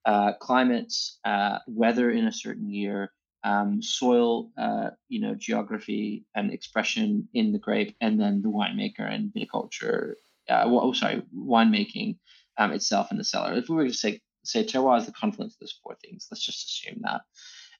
Speaker 2: uh, climate, uh, weather in a certain year, um, soil, uh, you know, geography and expression in the grape, and then the winemaker and viticulture. Uh, well, oh, sorry, winemaking um, itself in the cellar. If we were to say say terroir is the confluence of those four things, let's just assume that.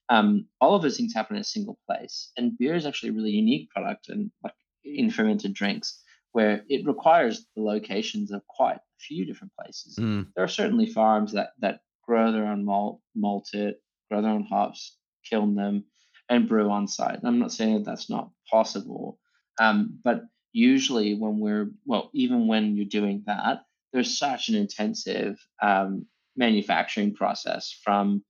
Speaker 2: Um, all of those things happen in a single place, and beer is actually a really unique product, and like in fermented drinks, where it requires the locations of quite a few different places. Mm. There are certainly farms that that grow their own malt, malt it, grow their own hops, kiln them, and brew on site. I'm not saying that that's not possible, um, but usually when we're well, even when you're doing that, there's such an intensive um, manufacturing process from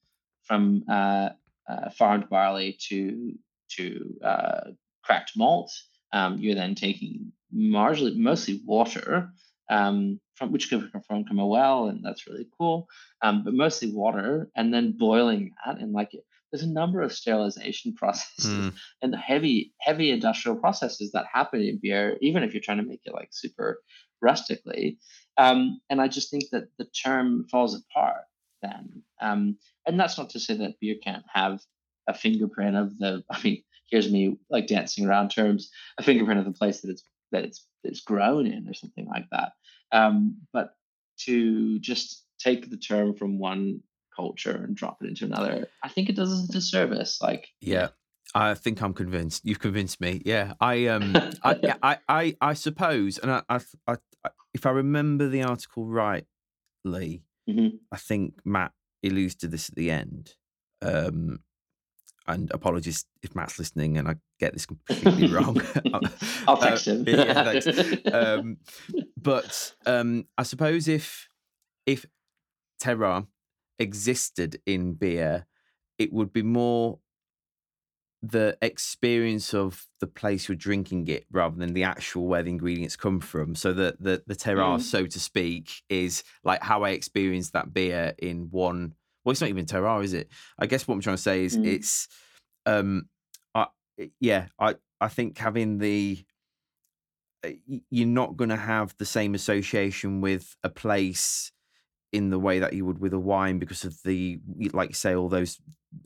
Speaker 2: from uh, uh, farmed barley to to uh, cracked malt. Um, you're then taking marginally mostly water um, from which can come from, a well, and that's really cool. Um, but mostly water, and then boiling that, and like there's a number of sterilization processes mm. and heavy heavy industrial processes that happen in beer even if you're trying to make it like super rustically. Um, and i just think that the term falls apart then. Um, and that's not to say that beer can't have a fingerprint of the i mean here's me like dancing around terms a fingerprint of the place that it's that it's it's grown in or something like that. Um, but to just take the term from one culture and drop it into another, I think it does us a disservice. Like,
Speaker 1: yeah. I think I'm convinced. You've convinced me. Yeah, I um, I, yeah, I, I, I suppose, and I, I, I, if I remember the article rightly,
Speaker 2: Mhm.
Speaker 1: I think Matt alludes to this at the end. Um, and apologies if Matt's listening and I get this completely wrong.
Speaker 2: I'll text
Speaker 1: Uh,
Speaker 2: him.
Speaker 1: yeah, thanks. um, but um, I suppose if if terroir existed in beer, it would be more the experience of the place you're drinking it rather than the actual where the ingredients come from. So the the, the terroir,
Speaker 2: Mm.
Speaker 1: so to speak, is like how I experienced that beer in one. Well, it's not even terroir, is it? I guess what I'm trying to say is
Speaker 2: Mm.
Speaker 1: it's um I yeah, I I think having the uh, you're not going to have the same association with a place in the way that you would with a wine because of the like you say all those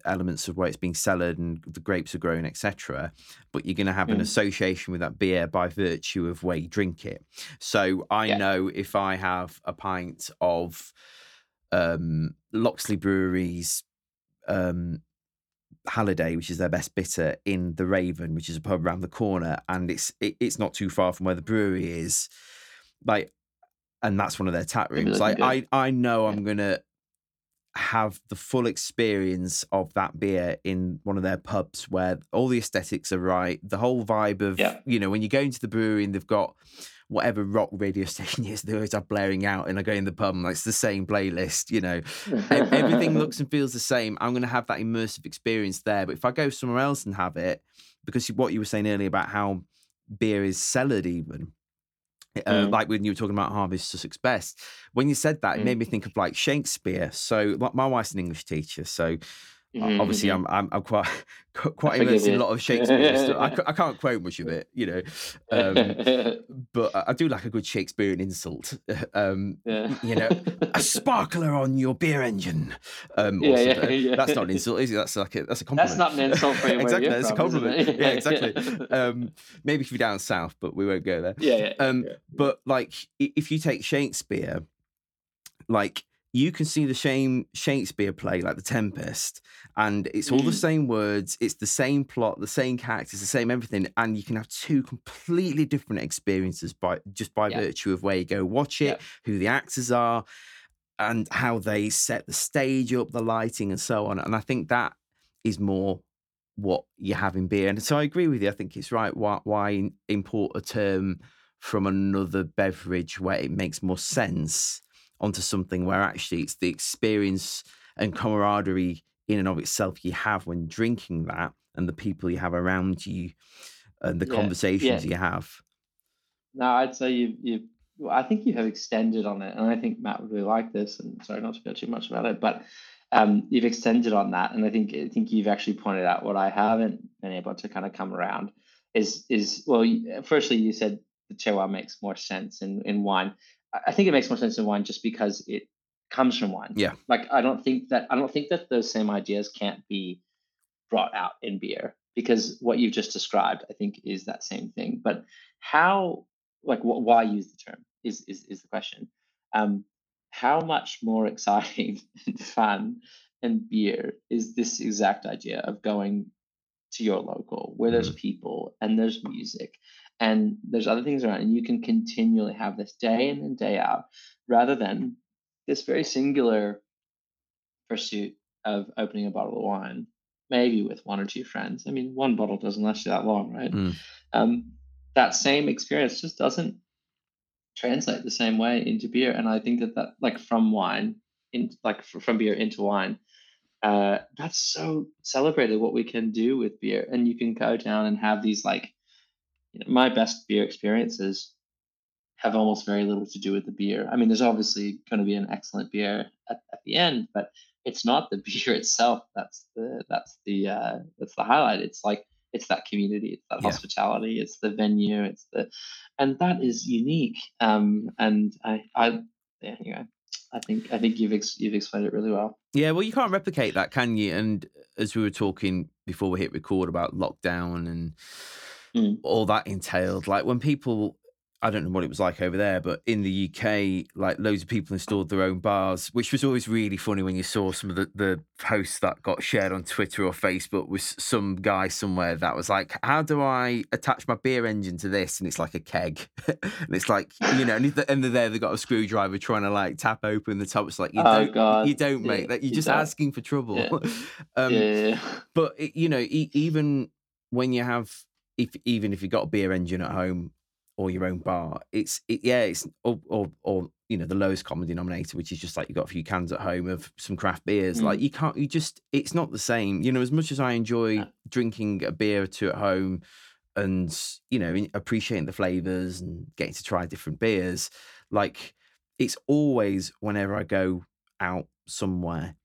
Speaker 1: elements of where it's being cellared and the grapes are grown etc but you're going to have an
Speaker 2: Mm.
Speaker 1: association with that beer by virtue of where you drink it so i
Speaker 2: Yeah.
Speaker 1: know if i have a pint of um loxley brewery's um Halliday, which is their best bitter, in the Raven, which is a pub around the corner, and it's it, it's not too far from where the brewery is. Like, and that's one of their tap rooms. Like, I I know
Speaker 2: Yeah.
Speaker 1: I'm gonna have the full experience of that beer in one of their pubs where all the aesthetics are right, the whole vibe of
Speaker 2: Yeah.
Speaker 1: you know when you go into the brewery and they've got whatever rock radio station is they always have blaring out, and I go in the pub and like, it's the same playlist, you know everything looks and feels the same. I'm going to have that immersive experience there. But if I go somewhere else and have it, because what you were saying earlier about how beer is cellared, even uh,
Speaker 2: Mm.
Speaker 1: like when you were talking about Harvey's Sussex Best, when you said that, it
Speaker 2: Mm.
Speaker 1: made me think of like Shakespeare. So, like, my wife's an English teacher, so o- obviously
Speaker 2: Mhm,
Speaker 1: I'm, I'm I'm quite quite immersed in a lot of Shakespeare. I I, I can't quote much of it, you know. Um, but I do like a good Shakespearean insult. Um,
Speaker 2: yeah.
Speaker 1: you know, a sparkler on your beer engine. Um,
Speaker 2: Yeah, yeah, yeah.
Speaker 1: That's not an insult, is it? That's like a that's a compliment.
Speaker 2: That's not an insult for you.
Speaker 1: exactly, that's a
Speaker 2: from, isn't
Speaker 1: compliment. Yeah, exactly. Um, maybe if you're down south, but we won't go there.
Speaker 2: yeah, yeah.
Speaker 1: Um,
Speaker 2: yeah.
Speaker 1: but like, if you take Shakespeare, like you can see the same Shakespeare play, like The Tempest, and it's all the
Speaker 2: Mm.
Speaker 1: same words, it's the same plot, the same characters, the same everything, and you can have two completely different experiences by just by
Speaker 2: Yeah.
Speaker 1: virtue of where you go watch it,
Speaker 2: Yeah.
Speaker 1: who the actors are, and how they set the stage up, the lighting, and so on. And I think that is more what you have in beer. And so I agree with you. I think it's right. Why, why import a term from another beverage where it makes more sense onto something where actually it's the experience and camaraderie in and of itself you have when drinking that and the people you have around you and the
Speaker 2: Yeah,
Speaker 1: conversations
Speaker 2: yeah.
Speaker 1: you have.
Speaker 2: No, I'd say you you. well, I think you have extended on it, and I think Matt would really like this. And sorry not to go too much about it, but um, you've extended on that, and I think I think you've actually pointed out what I haven't been able to kind of come around is is well. Firstly, you said the terroir makes more sense in in wine. I think it makes more sense in wine just because it comes from wine.
Speaker 1: Yeah.
Speaker 2: Like I don't think that I don't think that those same ideas can't be brought out in beer because what you've just described, I think, is that same thing. But how, like, wh- why use the term is is is the question. Um, how much more exciting and fun and beer is this exact idea of going to your local where there's people and there's music and there's other things around and you can continually have this day in and day out rather than this very singular pursuit of opening a bottle of wine maybe with one or two friends i mean one bottle doesn't last you that long right
Speaker 1: Mm.
Speaker 2: um, that same experience just doesn't translate the same way into beer and i think that that like from wine in like fr- from beer into wine uh, that's so celebrated what we can do with beer and you can go down and have these like you know, my best beer experiences have almost very little to do with the beer i mean there's obviously going to be an excellent beer at, at the end but it's not the beer itself that's the that's the uh, that's the highlight it's like it's that community it's that
Speaker 1: Yeah.
Speaker 2: hospitality it's the venue it's the and that is unique um and i i yeah, anyway i think i think you've ex- you've explained it really well
Speaker 1: Yeah, well, you can't replicate that, can you? And as we were talking before we hit record about lockdown and
Speaker 2: Mm.
Speaker 1: all that entailed, like when people, I don't know what it was like over there, but in the UK, like loads of people installed their own bars, which was always really funny when you saw some of the, the posts that got shared on Twitter or Facebook with some guy somewhere that was like, How do I attach my beer engine to this? And it's like a keg. and it's like, you know, and they're there, they've got a screwdriver trying to like tap open the top. It's like, you
Speaker 2: Oh,
Speaker 1: don't,
Speaker 2: God.
Speaker 1: you don't,
Speaker 2: Yeah,
Speaker 1: mate. That you're
Speaker 2: you
Speaker 1: just
Speaker 2: don't.
Speaker 1: asking for trouble.
Speaker 2: Yeah.
Speaker 1: um,
Speaker 2: yeah.
Speaker 1: but it, you know, e- even when you have, if even if you've got a beer engine at home or your own bar, it's it, yeah, it's or, or or you know the lowest common denominator, which is just like you've got a few cans at home of some craft beers. Like mm. you can't, you just, it's not the same. You know, as much as I enjoy
Speaker 2: No.
Speaker 1: drinking a beer or two at home, and you know appreciating the flavors and getting to try different beers, like it's always whenever I go out somewhere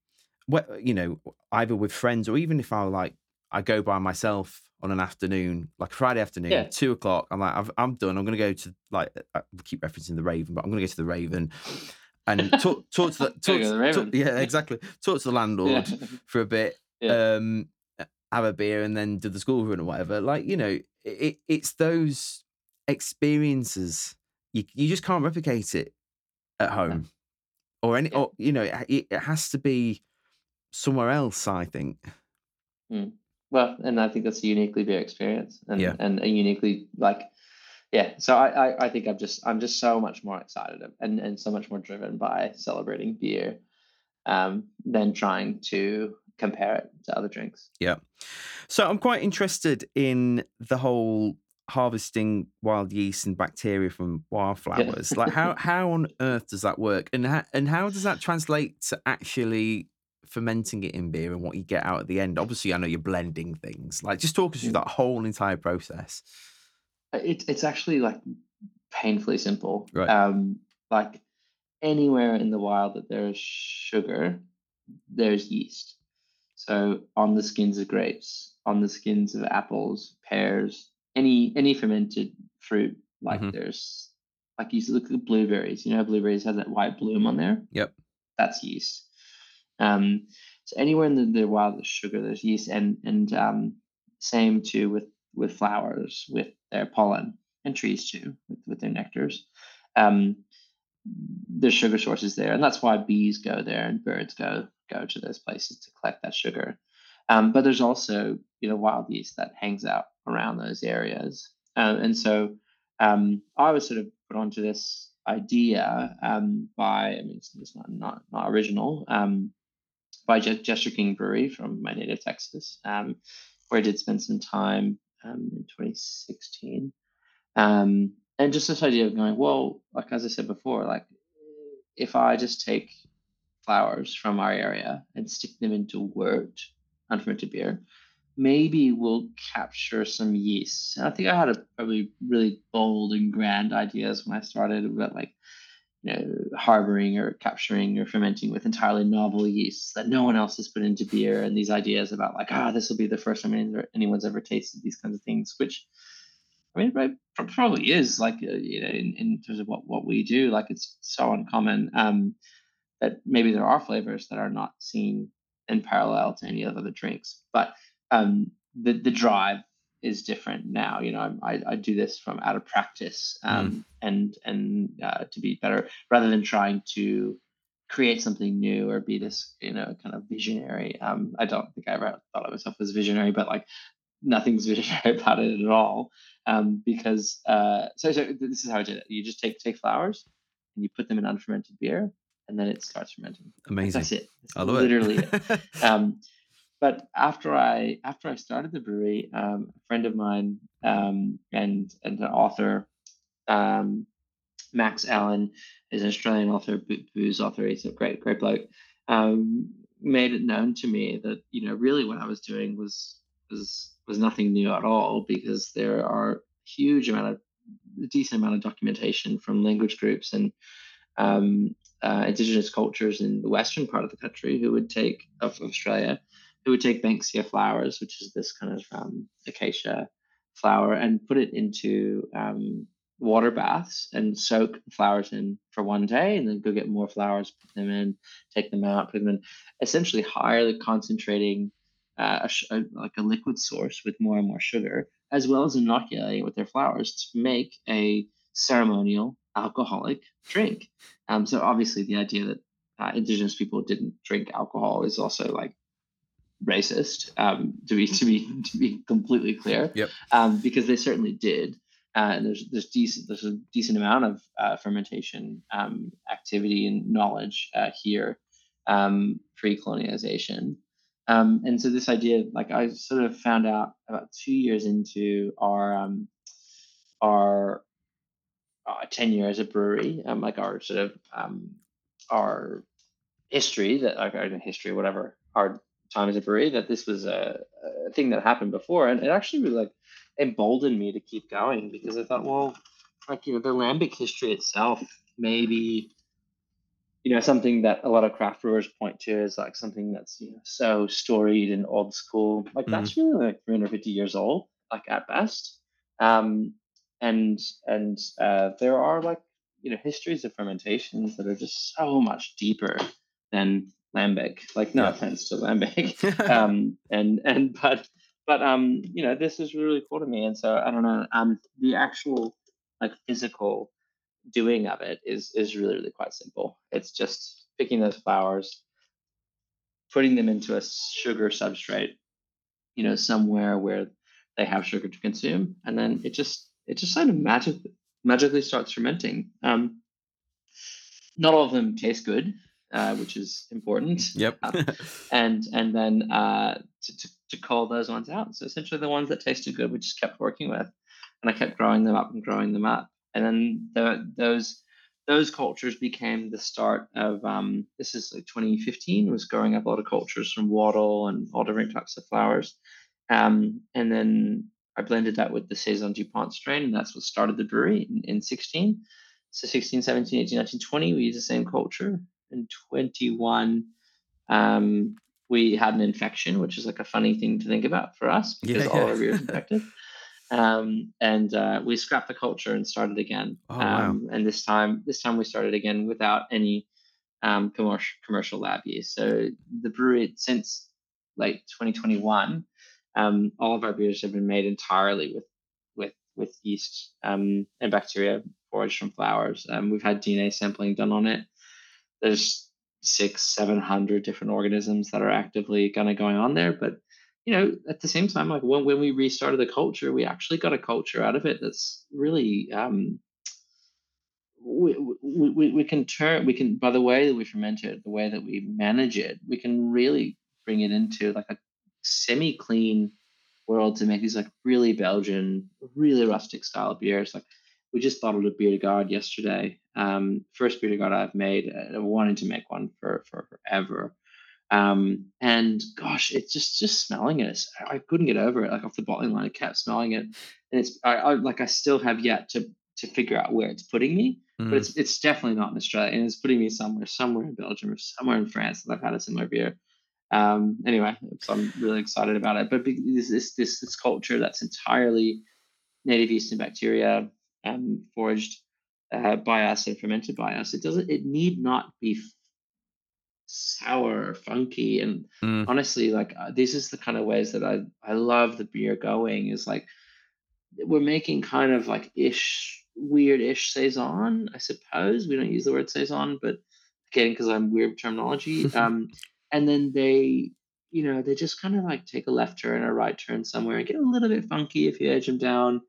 Speaker 1: wh- you know, either with friends or even if I like, I go by myself on an afternoon, like Friday afternoon,
Speaker 2: Yeah.
Speaker 1: two o'clock. I'm like, I've, I'm done. I'm going to go to like, uh, uh, I keep referencing the Raven, but I'm going to go to the Raven and talk, talk to the, talk,
Speaker 2: to the
Speaker 1: talk-
Speaker 2: Raven.
Speaker 1: yeah, exactly. Talk to the landlord
Speaker 2: Yeah.
Speaker 1: for a bit,
Speaker 2: Yeah.
Speaker 1: um, uh, have a beer, and then do the school run or whatever. Like, you know, it, it's those experiences you you just can't replicate it at home or any or you know it, it has to be somewhere else. I think. Hmm.
Speaker 2: Well, and I think that's a uniquely beer experience, and
Speaker 1: Yeah.
Speaker 2: and a uniquely like, yeah. So I, I I think I'm just I'm just so much more excited and and so much more driven by celebrating beer, um, than trying to compare it to other drinks.
Speaker 1: Yeah. So I'm quite interested in the whole harvesting wild yeast and bacteria from wildflowers. Like how how on earth does that work, and how, and how does that translate to actually fermenting it in beer and what you get out at the end? Obviously, I know you're blending things. Like just talk us through
Speaker 2: Mm.
Speaker 1: that whole entire process.
Speaker 2: It, it's actually like painfully simple.
Speaker 1: Right.
Speaker 2: Um, like anywhere in the wild that there's sugar, there's yeast. So on the skins of grapes, on the skins of apples, pears, any any fermented fruit, like
Speaker 1: Mhm.
Speaker 2: there's like you look at blueberries. You know, blueberries have that white bloom on there.
Speaker 1: Yep.
Speaker 2: That's yeast. Um, so anywhere in the, the wild there's sugar, there's yeast, and and um, same too with with flowers, with their pollen, and trees too, with, with their nectars. Um, there's sugar sources there, and that's why bees go there and birds go go to those places to collect that sugar. Um, but there's also you know wild yeast that hangs out around those areas, um, and so um, I was sort of put onto this idea um, by I mean it's, it's not not not original um, by Je- Jester King Brewery from my native Texas, um, where I did spend some time um, in 2016. Um, and just this idea of going, well, like as I said before, like if I just take flowers from our area and stick them into wort, unfermented beer, maybe we'll capture some yeast. And I think I had a probably really bold and grand ideas when I started about like, you know, harboring or capturing or fermenting with entirely novel yeasts that no one else has put into beer, and these ideas about like, ah, this will be the first time anyone's ever tasted these kinds of things, which I mean, probably is like uh, you know, in, in terms of what what we do, like it's so uncommon um, that maybe there are flavors that are not seen in parallel to any of the other drinks, but um, the the drive is different now. You know, I I do this from out of practice, um, and and uh, to be better rather than trying to create something new or be this you know kind of visionary. Um, I don't think I ever thought of myself as visionary, but like nothing's visionary about it at all um, because uh, so, so this is how I did it. You just take take flowers and you put them in unfermented beer, and then it starts fermenting.
Speaker 1: Amazing.
Speaker 2: That's it. That's
Speaker 1: I love
Speaker 2: literally
Speaker 1: it.
Speaker 2: it. Um, but after I after I started the brewery, um, a friend of mine um, and and an author, um, Max Allen, is an Australian author, bo- booze author. He's a great great bloke. Um, made it known to me that you know really what I was doing was was was nothing new at all because there are huge amount of a decent amount of documentation from language groups and um, uh, indigenous cultures in the western part of the country who would take of Australia who would take Banksia flowers, which is this kind of um, acacia flower, and put it into um, water baths and soak flowers in for one day, and then go get more flowers, put them in, take them out, put them in, essentially highly concentrating uh, a a, like a liquid source with more and more sugar, as well as inoculating with their flowers to make a ceremonial alcoholic drink. Um, so obviously, the idea that uh, indigenous people didn't drink alcohol is also like racist. Um, to be to be to be completely clear,
Speaker 1: Yep.
Speaker 2: um, because they certainly did. Uh, and there's there's decent there's a decent amount of uh, fermentation um, activity and knowledge uh, here um, pre-colonization. Um, and so this idea, like I sort of found out about two years into our um, our uh, tenure as a brewery, um, like our sort of um, our history that like our history, whatever our time as a brewery, that this was a, a thing that happened before, and it actually really like emboldened me to keep going because I thought, well, like you know, the lambic history itself maybe you know something that a lot of craft brewers point to as like something that's you know so storied and old school. Like
Speaker 1: Mhm.
Speaker 2: that's really like 350 years old like at best. Um and and uh there are like you know histories of fermentations that are just so much deeper than lambic. Like no
Speaker 1: Yeah.
Speaker 2: offense to lambic. Um and and but but um you know this is really cool to me. And so i don't know um the actual like physical doing of it is is really really quite simple. It's just picking those flowers putting them into a sugar substrate you know somewhere where they have sugar to consume. And then it just it just sort of magic magically starts fermenting. Um not all of them taste good uh, which is important
Speaker 1: yep.
Speaker 2: Uh, and and then uh, to, to, to call those ones out. So essentially, the ones that tasted good, we just kept working with, and I kept growing them up and growing them up, and then the, those those cultures became the start of um, this is like 2015 was growing up a lot of cultures from wattle and all different types of flowers, um, and then I blended that with the saison Dupont strain, and that's what started the brewery in, in 16. So 16, 17, 18, 19, 20, we used the same culture. In 21, um, we had an infection, which is like a funny thing to think about for us because
Speaker 1: Yeah,
Speaker 2: all
Speaker 1: yeah.
Speaker 2: our beer is infected. Um, and uh, we scrapped the culture and started again.
Speaker 1: Oh, wow.
Speaker 2: um, And this time, this time we started again without any um, commercial commercial lab use. So the brewery since late 2021, um, all of our beers have been made entirely with with with yeast um, and bacteria foraged from flowers. Um, we've had DNA sampling done on it. There's six, seven hundred different organisms that are actively kind of going on there. But you know, at the same time, like when when we restarted the culture, we actually got a culture out of it that's really um, we, we, we, we can turn we can by the way that we ferment it, the way that we manage it, we can really bring it into like a semi clean world to make these like really Belgian, really rustic style beers. Like we just bottled a beer garde yesterday. Um, first beer de garde I've made. I've wanted to make one for for forever. Um, and gosh, it's just just smelling it. I I couldn't get over it. Like off the bottling line, I kept smelling it, and it's I, I like I still have yet to to figure out where it's putting me.
Speaker 1: Mm.
Speaker 2: But it's it's definitely not in Australia, and it's putting me somewhere, somewhere in Belgium or somewhere in France that I've had a similar beer. Um, anyway, so I'm really excited about it. But this this this, this culture that's entirely native yeast and bacteria um, foraged uh, by us and fermented by us. It doesn't. It need not be f- sour or funky. And
Speaker 1: Mm.
Speaker 2: honestly, like uh, this is the kind of ways that I I love the beer going. Is like we're making kind of like ish weird ish saison. I suppose we don't use the word saison, but again, because I'm weird terminology. Um, and then they you know they just kind of like take a left turn or a right turn somewhere and get a little bit funky if you edge them down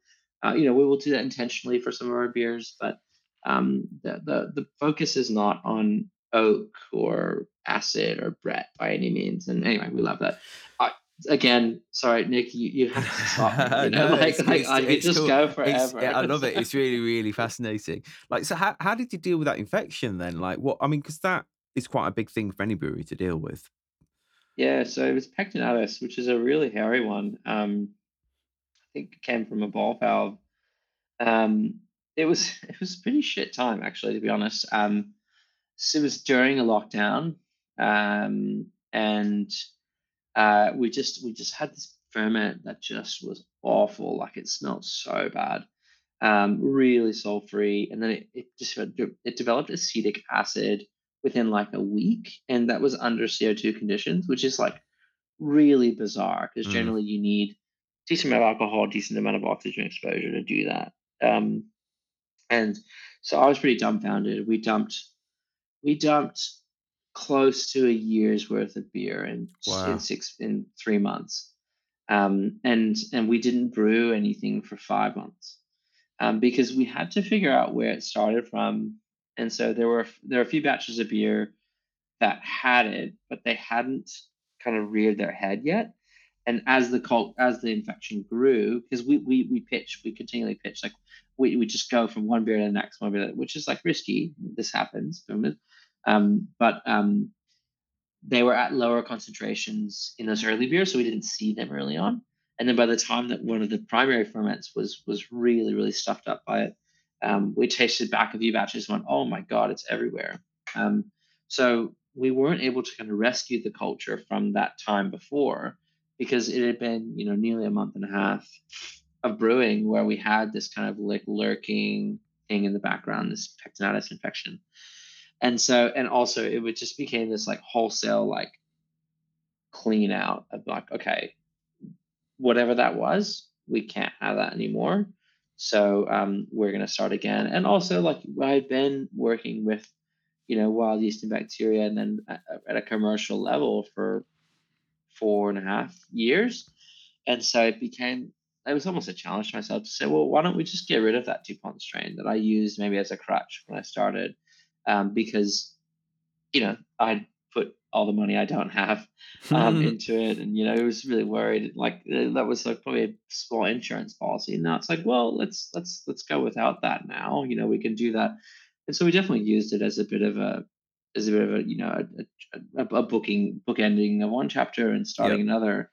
Speaker 2: uh, you know we will do that intentionally for some of our beers but um, the, the the focus is not on oak or acid or brett by any means and anyway we love that I, again sorry nick you, you have to stop you know
Speaker 1: No,
Speaker 2: like,
Speaker 1: it's-
Speaker 2: like
Speaker 1: it's-
Speaker 2: i could just
Speaker 1: cool.
Speaker 2: go forever
Speaker 1: yeah, I love it. It's really, really fascinating. Like, so how, how did you deal with that infection then? Like, what? I mean, because that is quite a big thing for any brewery to deal with.
Speaker 2: Yeah, so it was pectinatus, which is a really hairy one. Um, think it came from a ball valve. Um, it was it was a pretty shit time actually, to be honest. Um, so it was during a lockdown, um, and uh, we just we just had this ferment that just was awful. Like it smelled so bad, um, really sulfury, and then it, it just it developed acetic acid within like a week, and that was under CO two conditions, which is like really bizarre because
Speaker 1: Mm.
Speaker 2: generally you need decent amount of alcohol, decent amount of oxygen exposure to do that. Um, And so I was pretty dumbfounded. We dumped, we dumped close to a year's worth of beer in,
Speaker 1: Wow.
Speaker 2: in six in three months, um, and and we didn't brew anything for five months, um, because we had to figure out where it started from, and so there were there were a few batches of beer that had it, but they hadn't kind of reared their head yet. And as the cult, as the infection grew, because we we we pitch, we continually pitch, like we, we just go from one beer to the next one beer, which is like risky. This happens, um, but um, they were at lower concentrations in those early beers, so we didn't see them early on. And then by the time that one of the primary ferments was was really really stuffed up by it, um, we tasted back a few batches and went, oh my god, it's everywhere. Um, so we weren't able to kind of rescue the culture from that time before because it had been you know nearly a month and a half of brewing where we had this kind of like lurking thing in the background, this pectinatus infection. And so, and also it would just became this like wholesale like clean out of like, okay, whatever that was, we can't have that anymore. So um, we're going to start again. And also, like I've been working with, you know, wild yeast and bacteria, and then at, at a commercial level for four and a half years, and so it became. It was almost a challenge to myself to say, well, why don't we just get rid of that DuPont strain that I used maybe as a crutch when I started, um, because, you know, I'd put all the money I don't have um, into it, and you know, I was really worried. Like uh, that was like probably a small insurance policy. And now it's like, well, let's let's let's go without that now. You know, we can do that, and so we definitely used it as a bit of a as a bit of a you know a, a, a booking bookending of one chapter and starting another.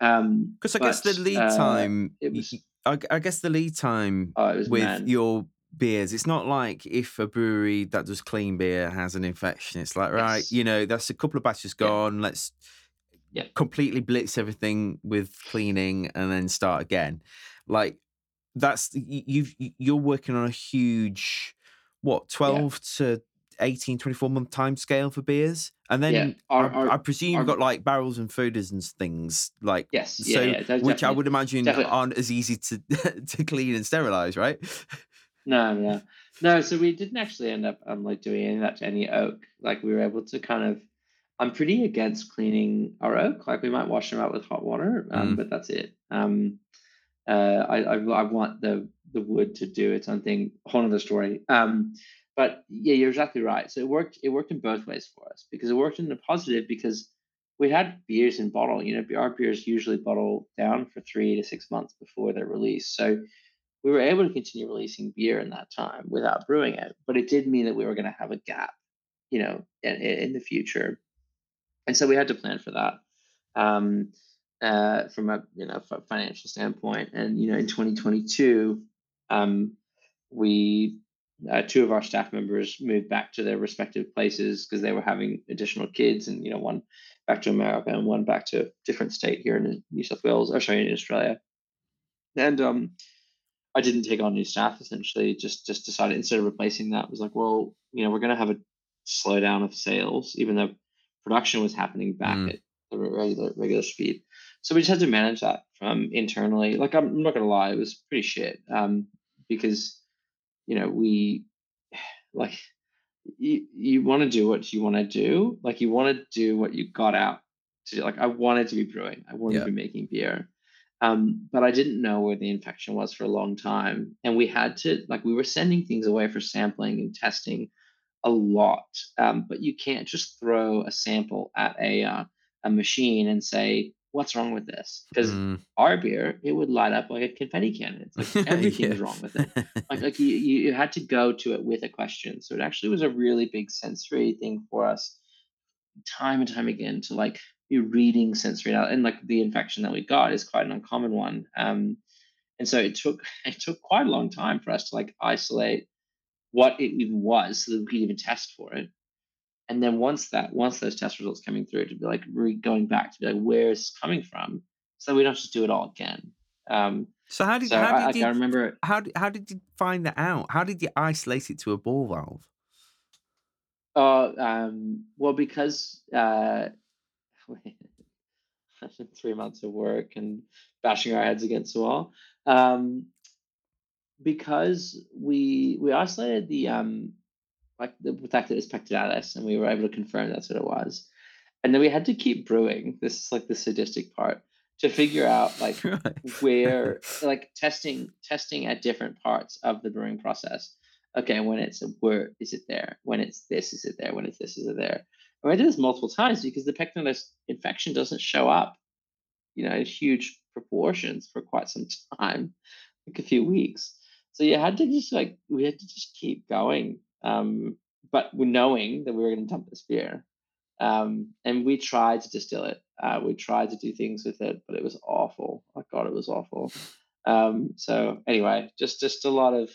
Speaker 2: Um,
Speaker 1: Because I guess the lead
Speaker 2: uh,
Speaker 1: time,
Speaker 2: it was-
Speaker 1: I, I guess the lead time
Speaker 2: oh,
Speaker 1: with your beers, it's not like if a brewery that does clean beer has an infection, it's like, right,
Speaker 2: Yes.
Speaker 1: you know, that's a couple of batches
Speaker 2: Yeah.
Speaker 1: gone. Let's
Speaker 2: Yeah.
Speaker 1: completely blitz everything with cleaning and then start again. Like, that's you've you're working on a huge what 12 to 18 24 month time scale for beers and then
Speaker 2: Yeah, our-
Speaker 1: I,
Speaker 2: our-
Speaker 1: I presume
Speaker 2: our-
Speaker 1: you've got like barrels and foeders and things like
Speaker 2: Yes, yeah,
Speaker 1: so
Speaker 2: yeah, those
Speaker 1: which I would imagine
Speaker 2: definitely.
Speaker 1: aren't as easy to to clean and sterilize, right?
Speaker 2: No, no, no. So we didn't actually end up um like doing any of that to any oak. Like we were able to kind of. I'm pretty against cleaning our oak. Like we might wash them out with hot water, um,
Speaker 1: Mm.
Speaker 2: but that's it. Um, uh, I, I I want the the wood to do its own thing. Whole other story. Um, but yeah, you're exactly right. So it worked. It worked in both ways for us because it worked in the positive because we had beers in bottle. You know, our beers usually bottle down for three to six months before they're released. So we were able to continue releasing beer in that time without brewing it, but it did mean that we were going to have a gap, you know, in, in the future, and so we had to plan for that um, uh, from a you know financial standpoint. And you know, in 2022, um, we uh, two of our staff members moved back to their respective places because they were having additional kids, and you know, one back to America and one back to a different state here in New South Wales, or sorry, in Australia, and um. I didn't take on new staff. Essentially, just just decided instead of replacing that, was like, well, you know, we're going to have a slowdown of sales, even though production was happening back
Speaker 1: Mm.
Speaker 2: at the regular regular speed. So we just had to manage that from internally. Like I'm, I'm not going to lie, it was pretty shit um, because you know we like you you want to do what you want to do. Like you want to do what you got out to do. Like I wanted to be brewing. I wanted
Speaker 1: Yeah.
Speaker 2: to be making beer. Um, but I didn't know where the infection was for a long time. And we had to, like, we were sending things away for sampling and testing a lot. Um, but you can't just throw a sample at a, uh, a machine and say, what's wrong with this? Because
Speaker 1: Mm.
Speaker 2: our beer, it would light up like a confetti cannon. It's like everything's
Speaker 1: Yeah.
Speaker 2: wrong with it. Like, like you, you had to go to it with a question. So it actually was a really big sensory thing for us time and time again to like be reading sensory out and like the infection that we got is quite an uncommon one um and so it took it took quite a long time for us to like isolate what it even was so that we could even test for it and then once that once those test results coming through to be like re- going back to be like where is coming from so we don't just do it all again um
Speaker 1: So how did
Speaker 2: so
Speaker 1: how
Speaker 2: I,
Speaker 1: did
Speaker 2: like,
Speaker 1: you
Speaker 2: I remember
Speaker 1: how did how did you find that out? How did you isolate it to a ball valve?
Speaker 2: Uh, um, well, because uh, three months of work and bashing our heads against the wall. Um, because we we isolated the um like the fact that it's pectinatus and we were able to confirm that's what it was. And then we had to keep brewing. This is like the sadistic part to figure out like where like testing testing at different parts of the brewing process. Okay, when it's a word, is it there? When it's this, is it there? When it's this, is it there? And I did this multiple times because the pectinatus infection doesn't show up, you know, in huge proportions for quite some time, like a few weeks. So you had to just like we had to just keep going, um, but knowing that we were going to dump this beer, um, and we tried to distill it. Uh, we tried to do things with it, but it was awful. My God, it was awful. Um, so anyway, just just a lot of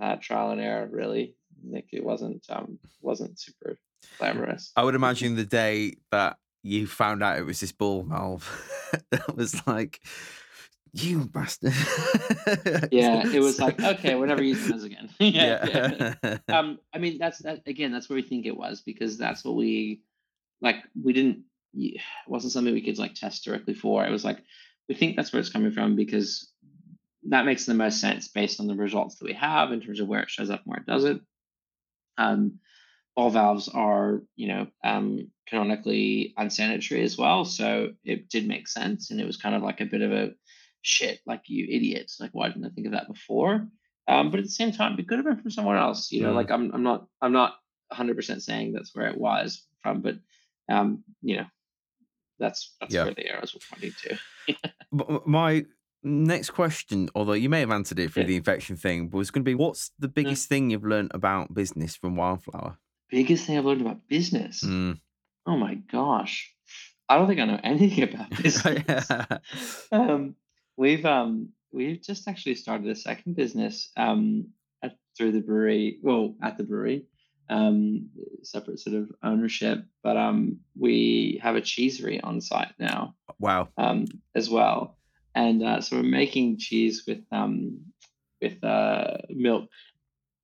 Speaker 2: uh, trial and error, really. Nick, it wasn't um, wasn't super glamorous.
Speaker 1: I would imagine the day that you found out it was this ball valve, that was like, you bastard.
Speaker 2: yeah, it was like, okay, we're never using those again. yeah. yeah. Um, I mean, that's that again. That's where we think it was because that's what we like. We didn't. It wasn't something we could like test directly for. It was like we think that's where it's coming from because that makes the most sense based on the results that we have in terms of where it shows up and where it doesn't. Um, ball valves are, you know, um, canonically unsanitary as well, so it did make sense, and it was kind of like a bit of a shit, like you idiots, like why didn't I think of that before? Um, but at the same time, it could have been from somewhere else. You know, mm. like I'm, I'm not, I'm not 100 percent saying that's where it was from, but um, you know, that's that's yeah. where the arrows were pointing
Speaker 1: to. My next question, although you may have answered it through yeah. the infection thing, but was going to be what's the biggest mm. thing you've learned about business from Wildflower?
Speaker 2: Biggest thing I've learned about business? Mm. Oh my gosh. I don't think I know anything about business. um, we've um, we've just actually started a second business um, at, through the brewery. Well, at the brewery, um, separate sort of ownership, but um, we have a cheesery on site now.
Speaker 1: Wow.
Speaker 2: Um, as well and uh, so we're making cheese with um with uh, milk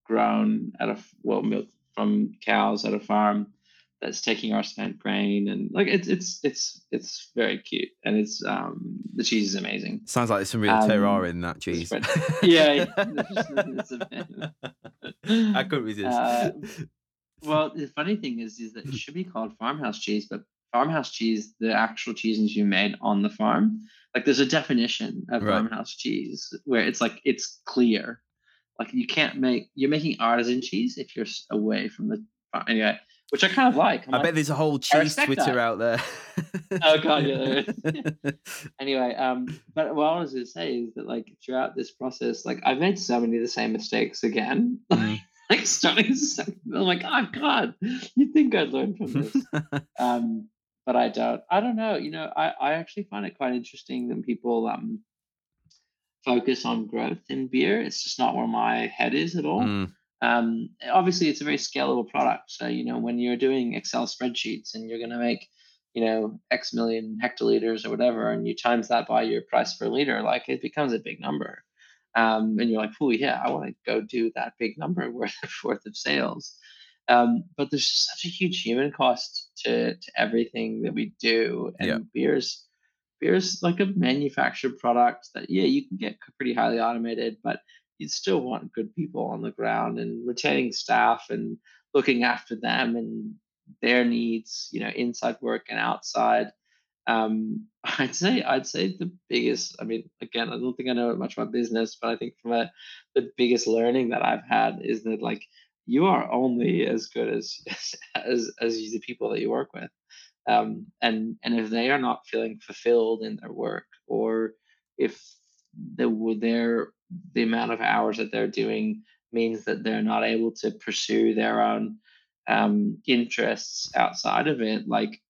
Speaker 2: grown at a well milk from cows at a farm that's taking our spent grain and like it's it's it's it's very cute and it's um the cheese is amazing.
Speaker 1: Sounds like there's some real um, terroir in that cheese.
Speaker 2: yeah,
Speaker 1: I couldn't resist. Uh,
Speaker 2: well, the funny thing is, is that it should be called farmhouse cheese, but farmhouse cheese, the actual cheese is you made on the farm. Like there's a definition of right. farmhouse cheese where it's like it's clear. Like you can't make you're making artisan cheese if you're away from the farm. Anyway, which I kind of like.
Speaker 1: I'm i
Speaker 2: like,
Speaker 1: bet there's a whole cheese Twitter that. out there.
Speaker 2: oh god, yeah. anyway, um, but what I was going to say is that like throughout this process, like I've made so many of the same mistakes again. Mm. like starting, I'm like, oh god, you think I'd learn from this? um, but I don't. I don't know. You know, I, I actually find it quite interesting that people um focus on growth in beer. It's just not where my head is at all. Mm. Um, obviously, it's a very scalable product. So you know, when you're doing Excel spreadsheets and you're going to make you know X million hectoliters or whatever, and you times that by your price per liter, like it becomes a big number. Um, and you're like, oh yeah, I want to go do that big number worth worth of sales. Um, but there's such a huge human cost to, to everything that we do. And yeah. beer's beer's like a manufactured product that yeah, you can get pretty highly automated, but you still want good people on the ground and retaining staff and looking after them and their needs, you know, inside work and outside. Um, I'd say I'd say the biggest. I mean, again, I don't think I know much about business, but I think from a the biggest learning that I've had is that like you are only as good as as as the people that you work with um, and and if they are not feeling fulfilled in their work or if the their the amount of hours that they're doing means that they're not able to pursue their own um, interests outside of it like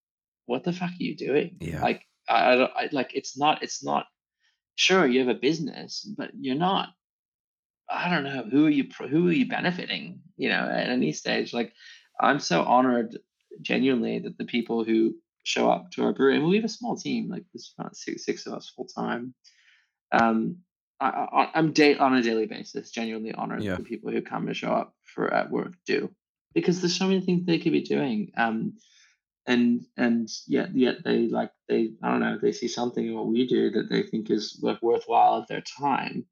Speaker 2: what the fuck are you doing?
Speaker 1: Yeah.
Speaker 2: Like I, don't I, like it's not it's not sure you have a business but you're not I don't know who are you who are you benefiting you know at any stage? Like I'm so honored genuinely that the people who show up to our brewery and we have a small team like there's about six, six of us full time um I, am date on a daily basis genuinely honored yeah. the people who come and show up for at work do because there's so many things they could be doing um and and yet yet they like they I don't know they see something in what we do that they think is like worthwhile of their time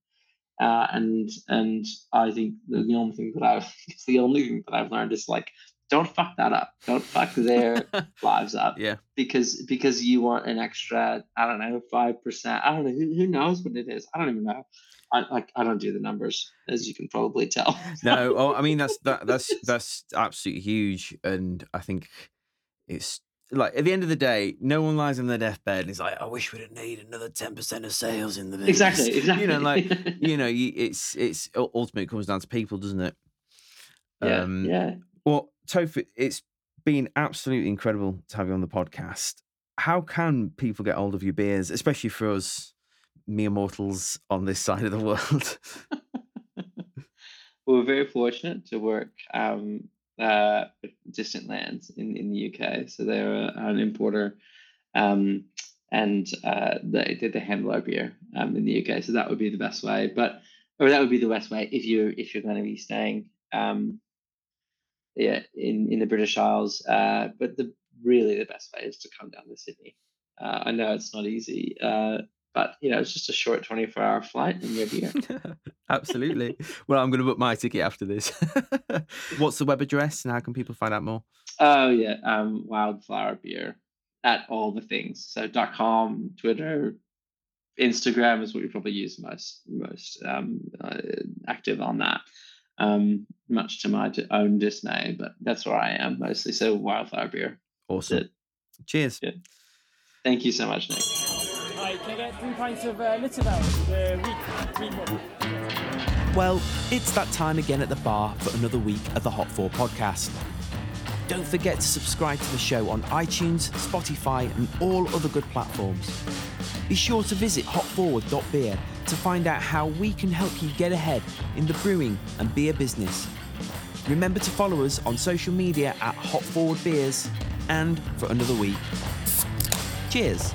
Speaker 2: Uh, and and I think the, the only thing that I've the only thing that I've learned is like don't fuck that up. Don't fuck their lives up.
Speaker 1: Yeah.
Speaker 2: Because because you want an extra, I don't know, five percent. I don't know. Who, who knows what it is? I don't even know. I like I don't do the numbers, as you can probably tell.
Speaker 1: no, oh, I mean that's that that's that's absolutely huge, and I think it's like at the end of the day, no one lies on their deathbed and is like, "I wish we didn't need another ten percent of sales in the business."
Speaker 2: exactly, exactly.
Speaker 1: You know, like you know, you, it's it's ultimately it comes down to people, doesn't it?
Speaker 2: yeah,
Speaker 1: Um,
Speaker 2: yeah.
Speaker 1: Well, Toph, it's been absolutely incredible to have you on the podcast. How can people get hold of your beers, especially for us mere mortals on this side of the world?
Speaker 2: we're very fortunate to work um, uh, distant lands in, in the UK. So they're an importer, um, and uh, they they handle our beer um, in the UK. So that would be the best way. But or that would be the best way if you if you're going to be staying, um, yeah, in in the British Isles. Uh, but the really the best way is to come down to Sydney. Uh, I know it's not easy. Uh, but you know, it's just a short 24 hour flight and you're here.
Speaker 1: Absolutely. Well, I'm going to book my ticket after this. What's the web address and how can people find out more?
Speaker 2: Oh yeah, um, Wildflower Beer at all the things. So dot com, Twitter, Instagram is what we probably use most most um, uh, active on that. Um, much to my own dismay, but that's where I am mostly. So Wildflower Beer.
Speaker 1: Awesome.
Speaker 2: it.
Speaker 1: Cheers.
Speaker 2: Yeah. Thank you so much, Nick.
Speaker 3: Hi, can I get three pints of uh, Litterveld, the week, week one?
Speaker 1: Well, it's that time again at the bar for another week of the Hop Forward podcast. Don't forget to subscribe to the show on iTunes, Spotify, and all other good platforms. Be sure to visit hopforward.beer to find out how we can help you get ahead in the brewing and beer business. Remember to follow us on social media at Hop Forward Beers, and for another week. Cheers.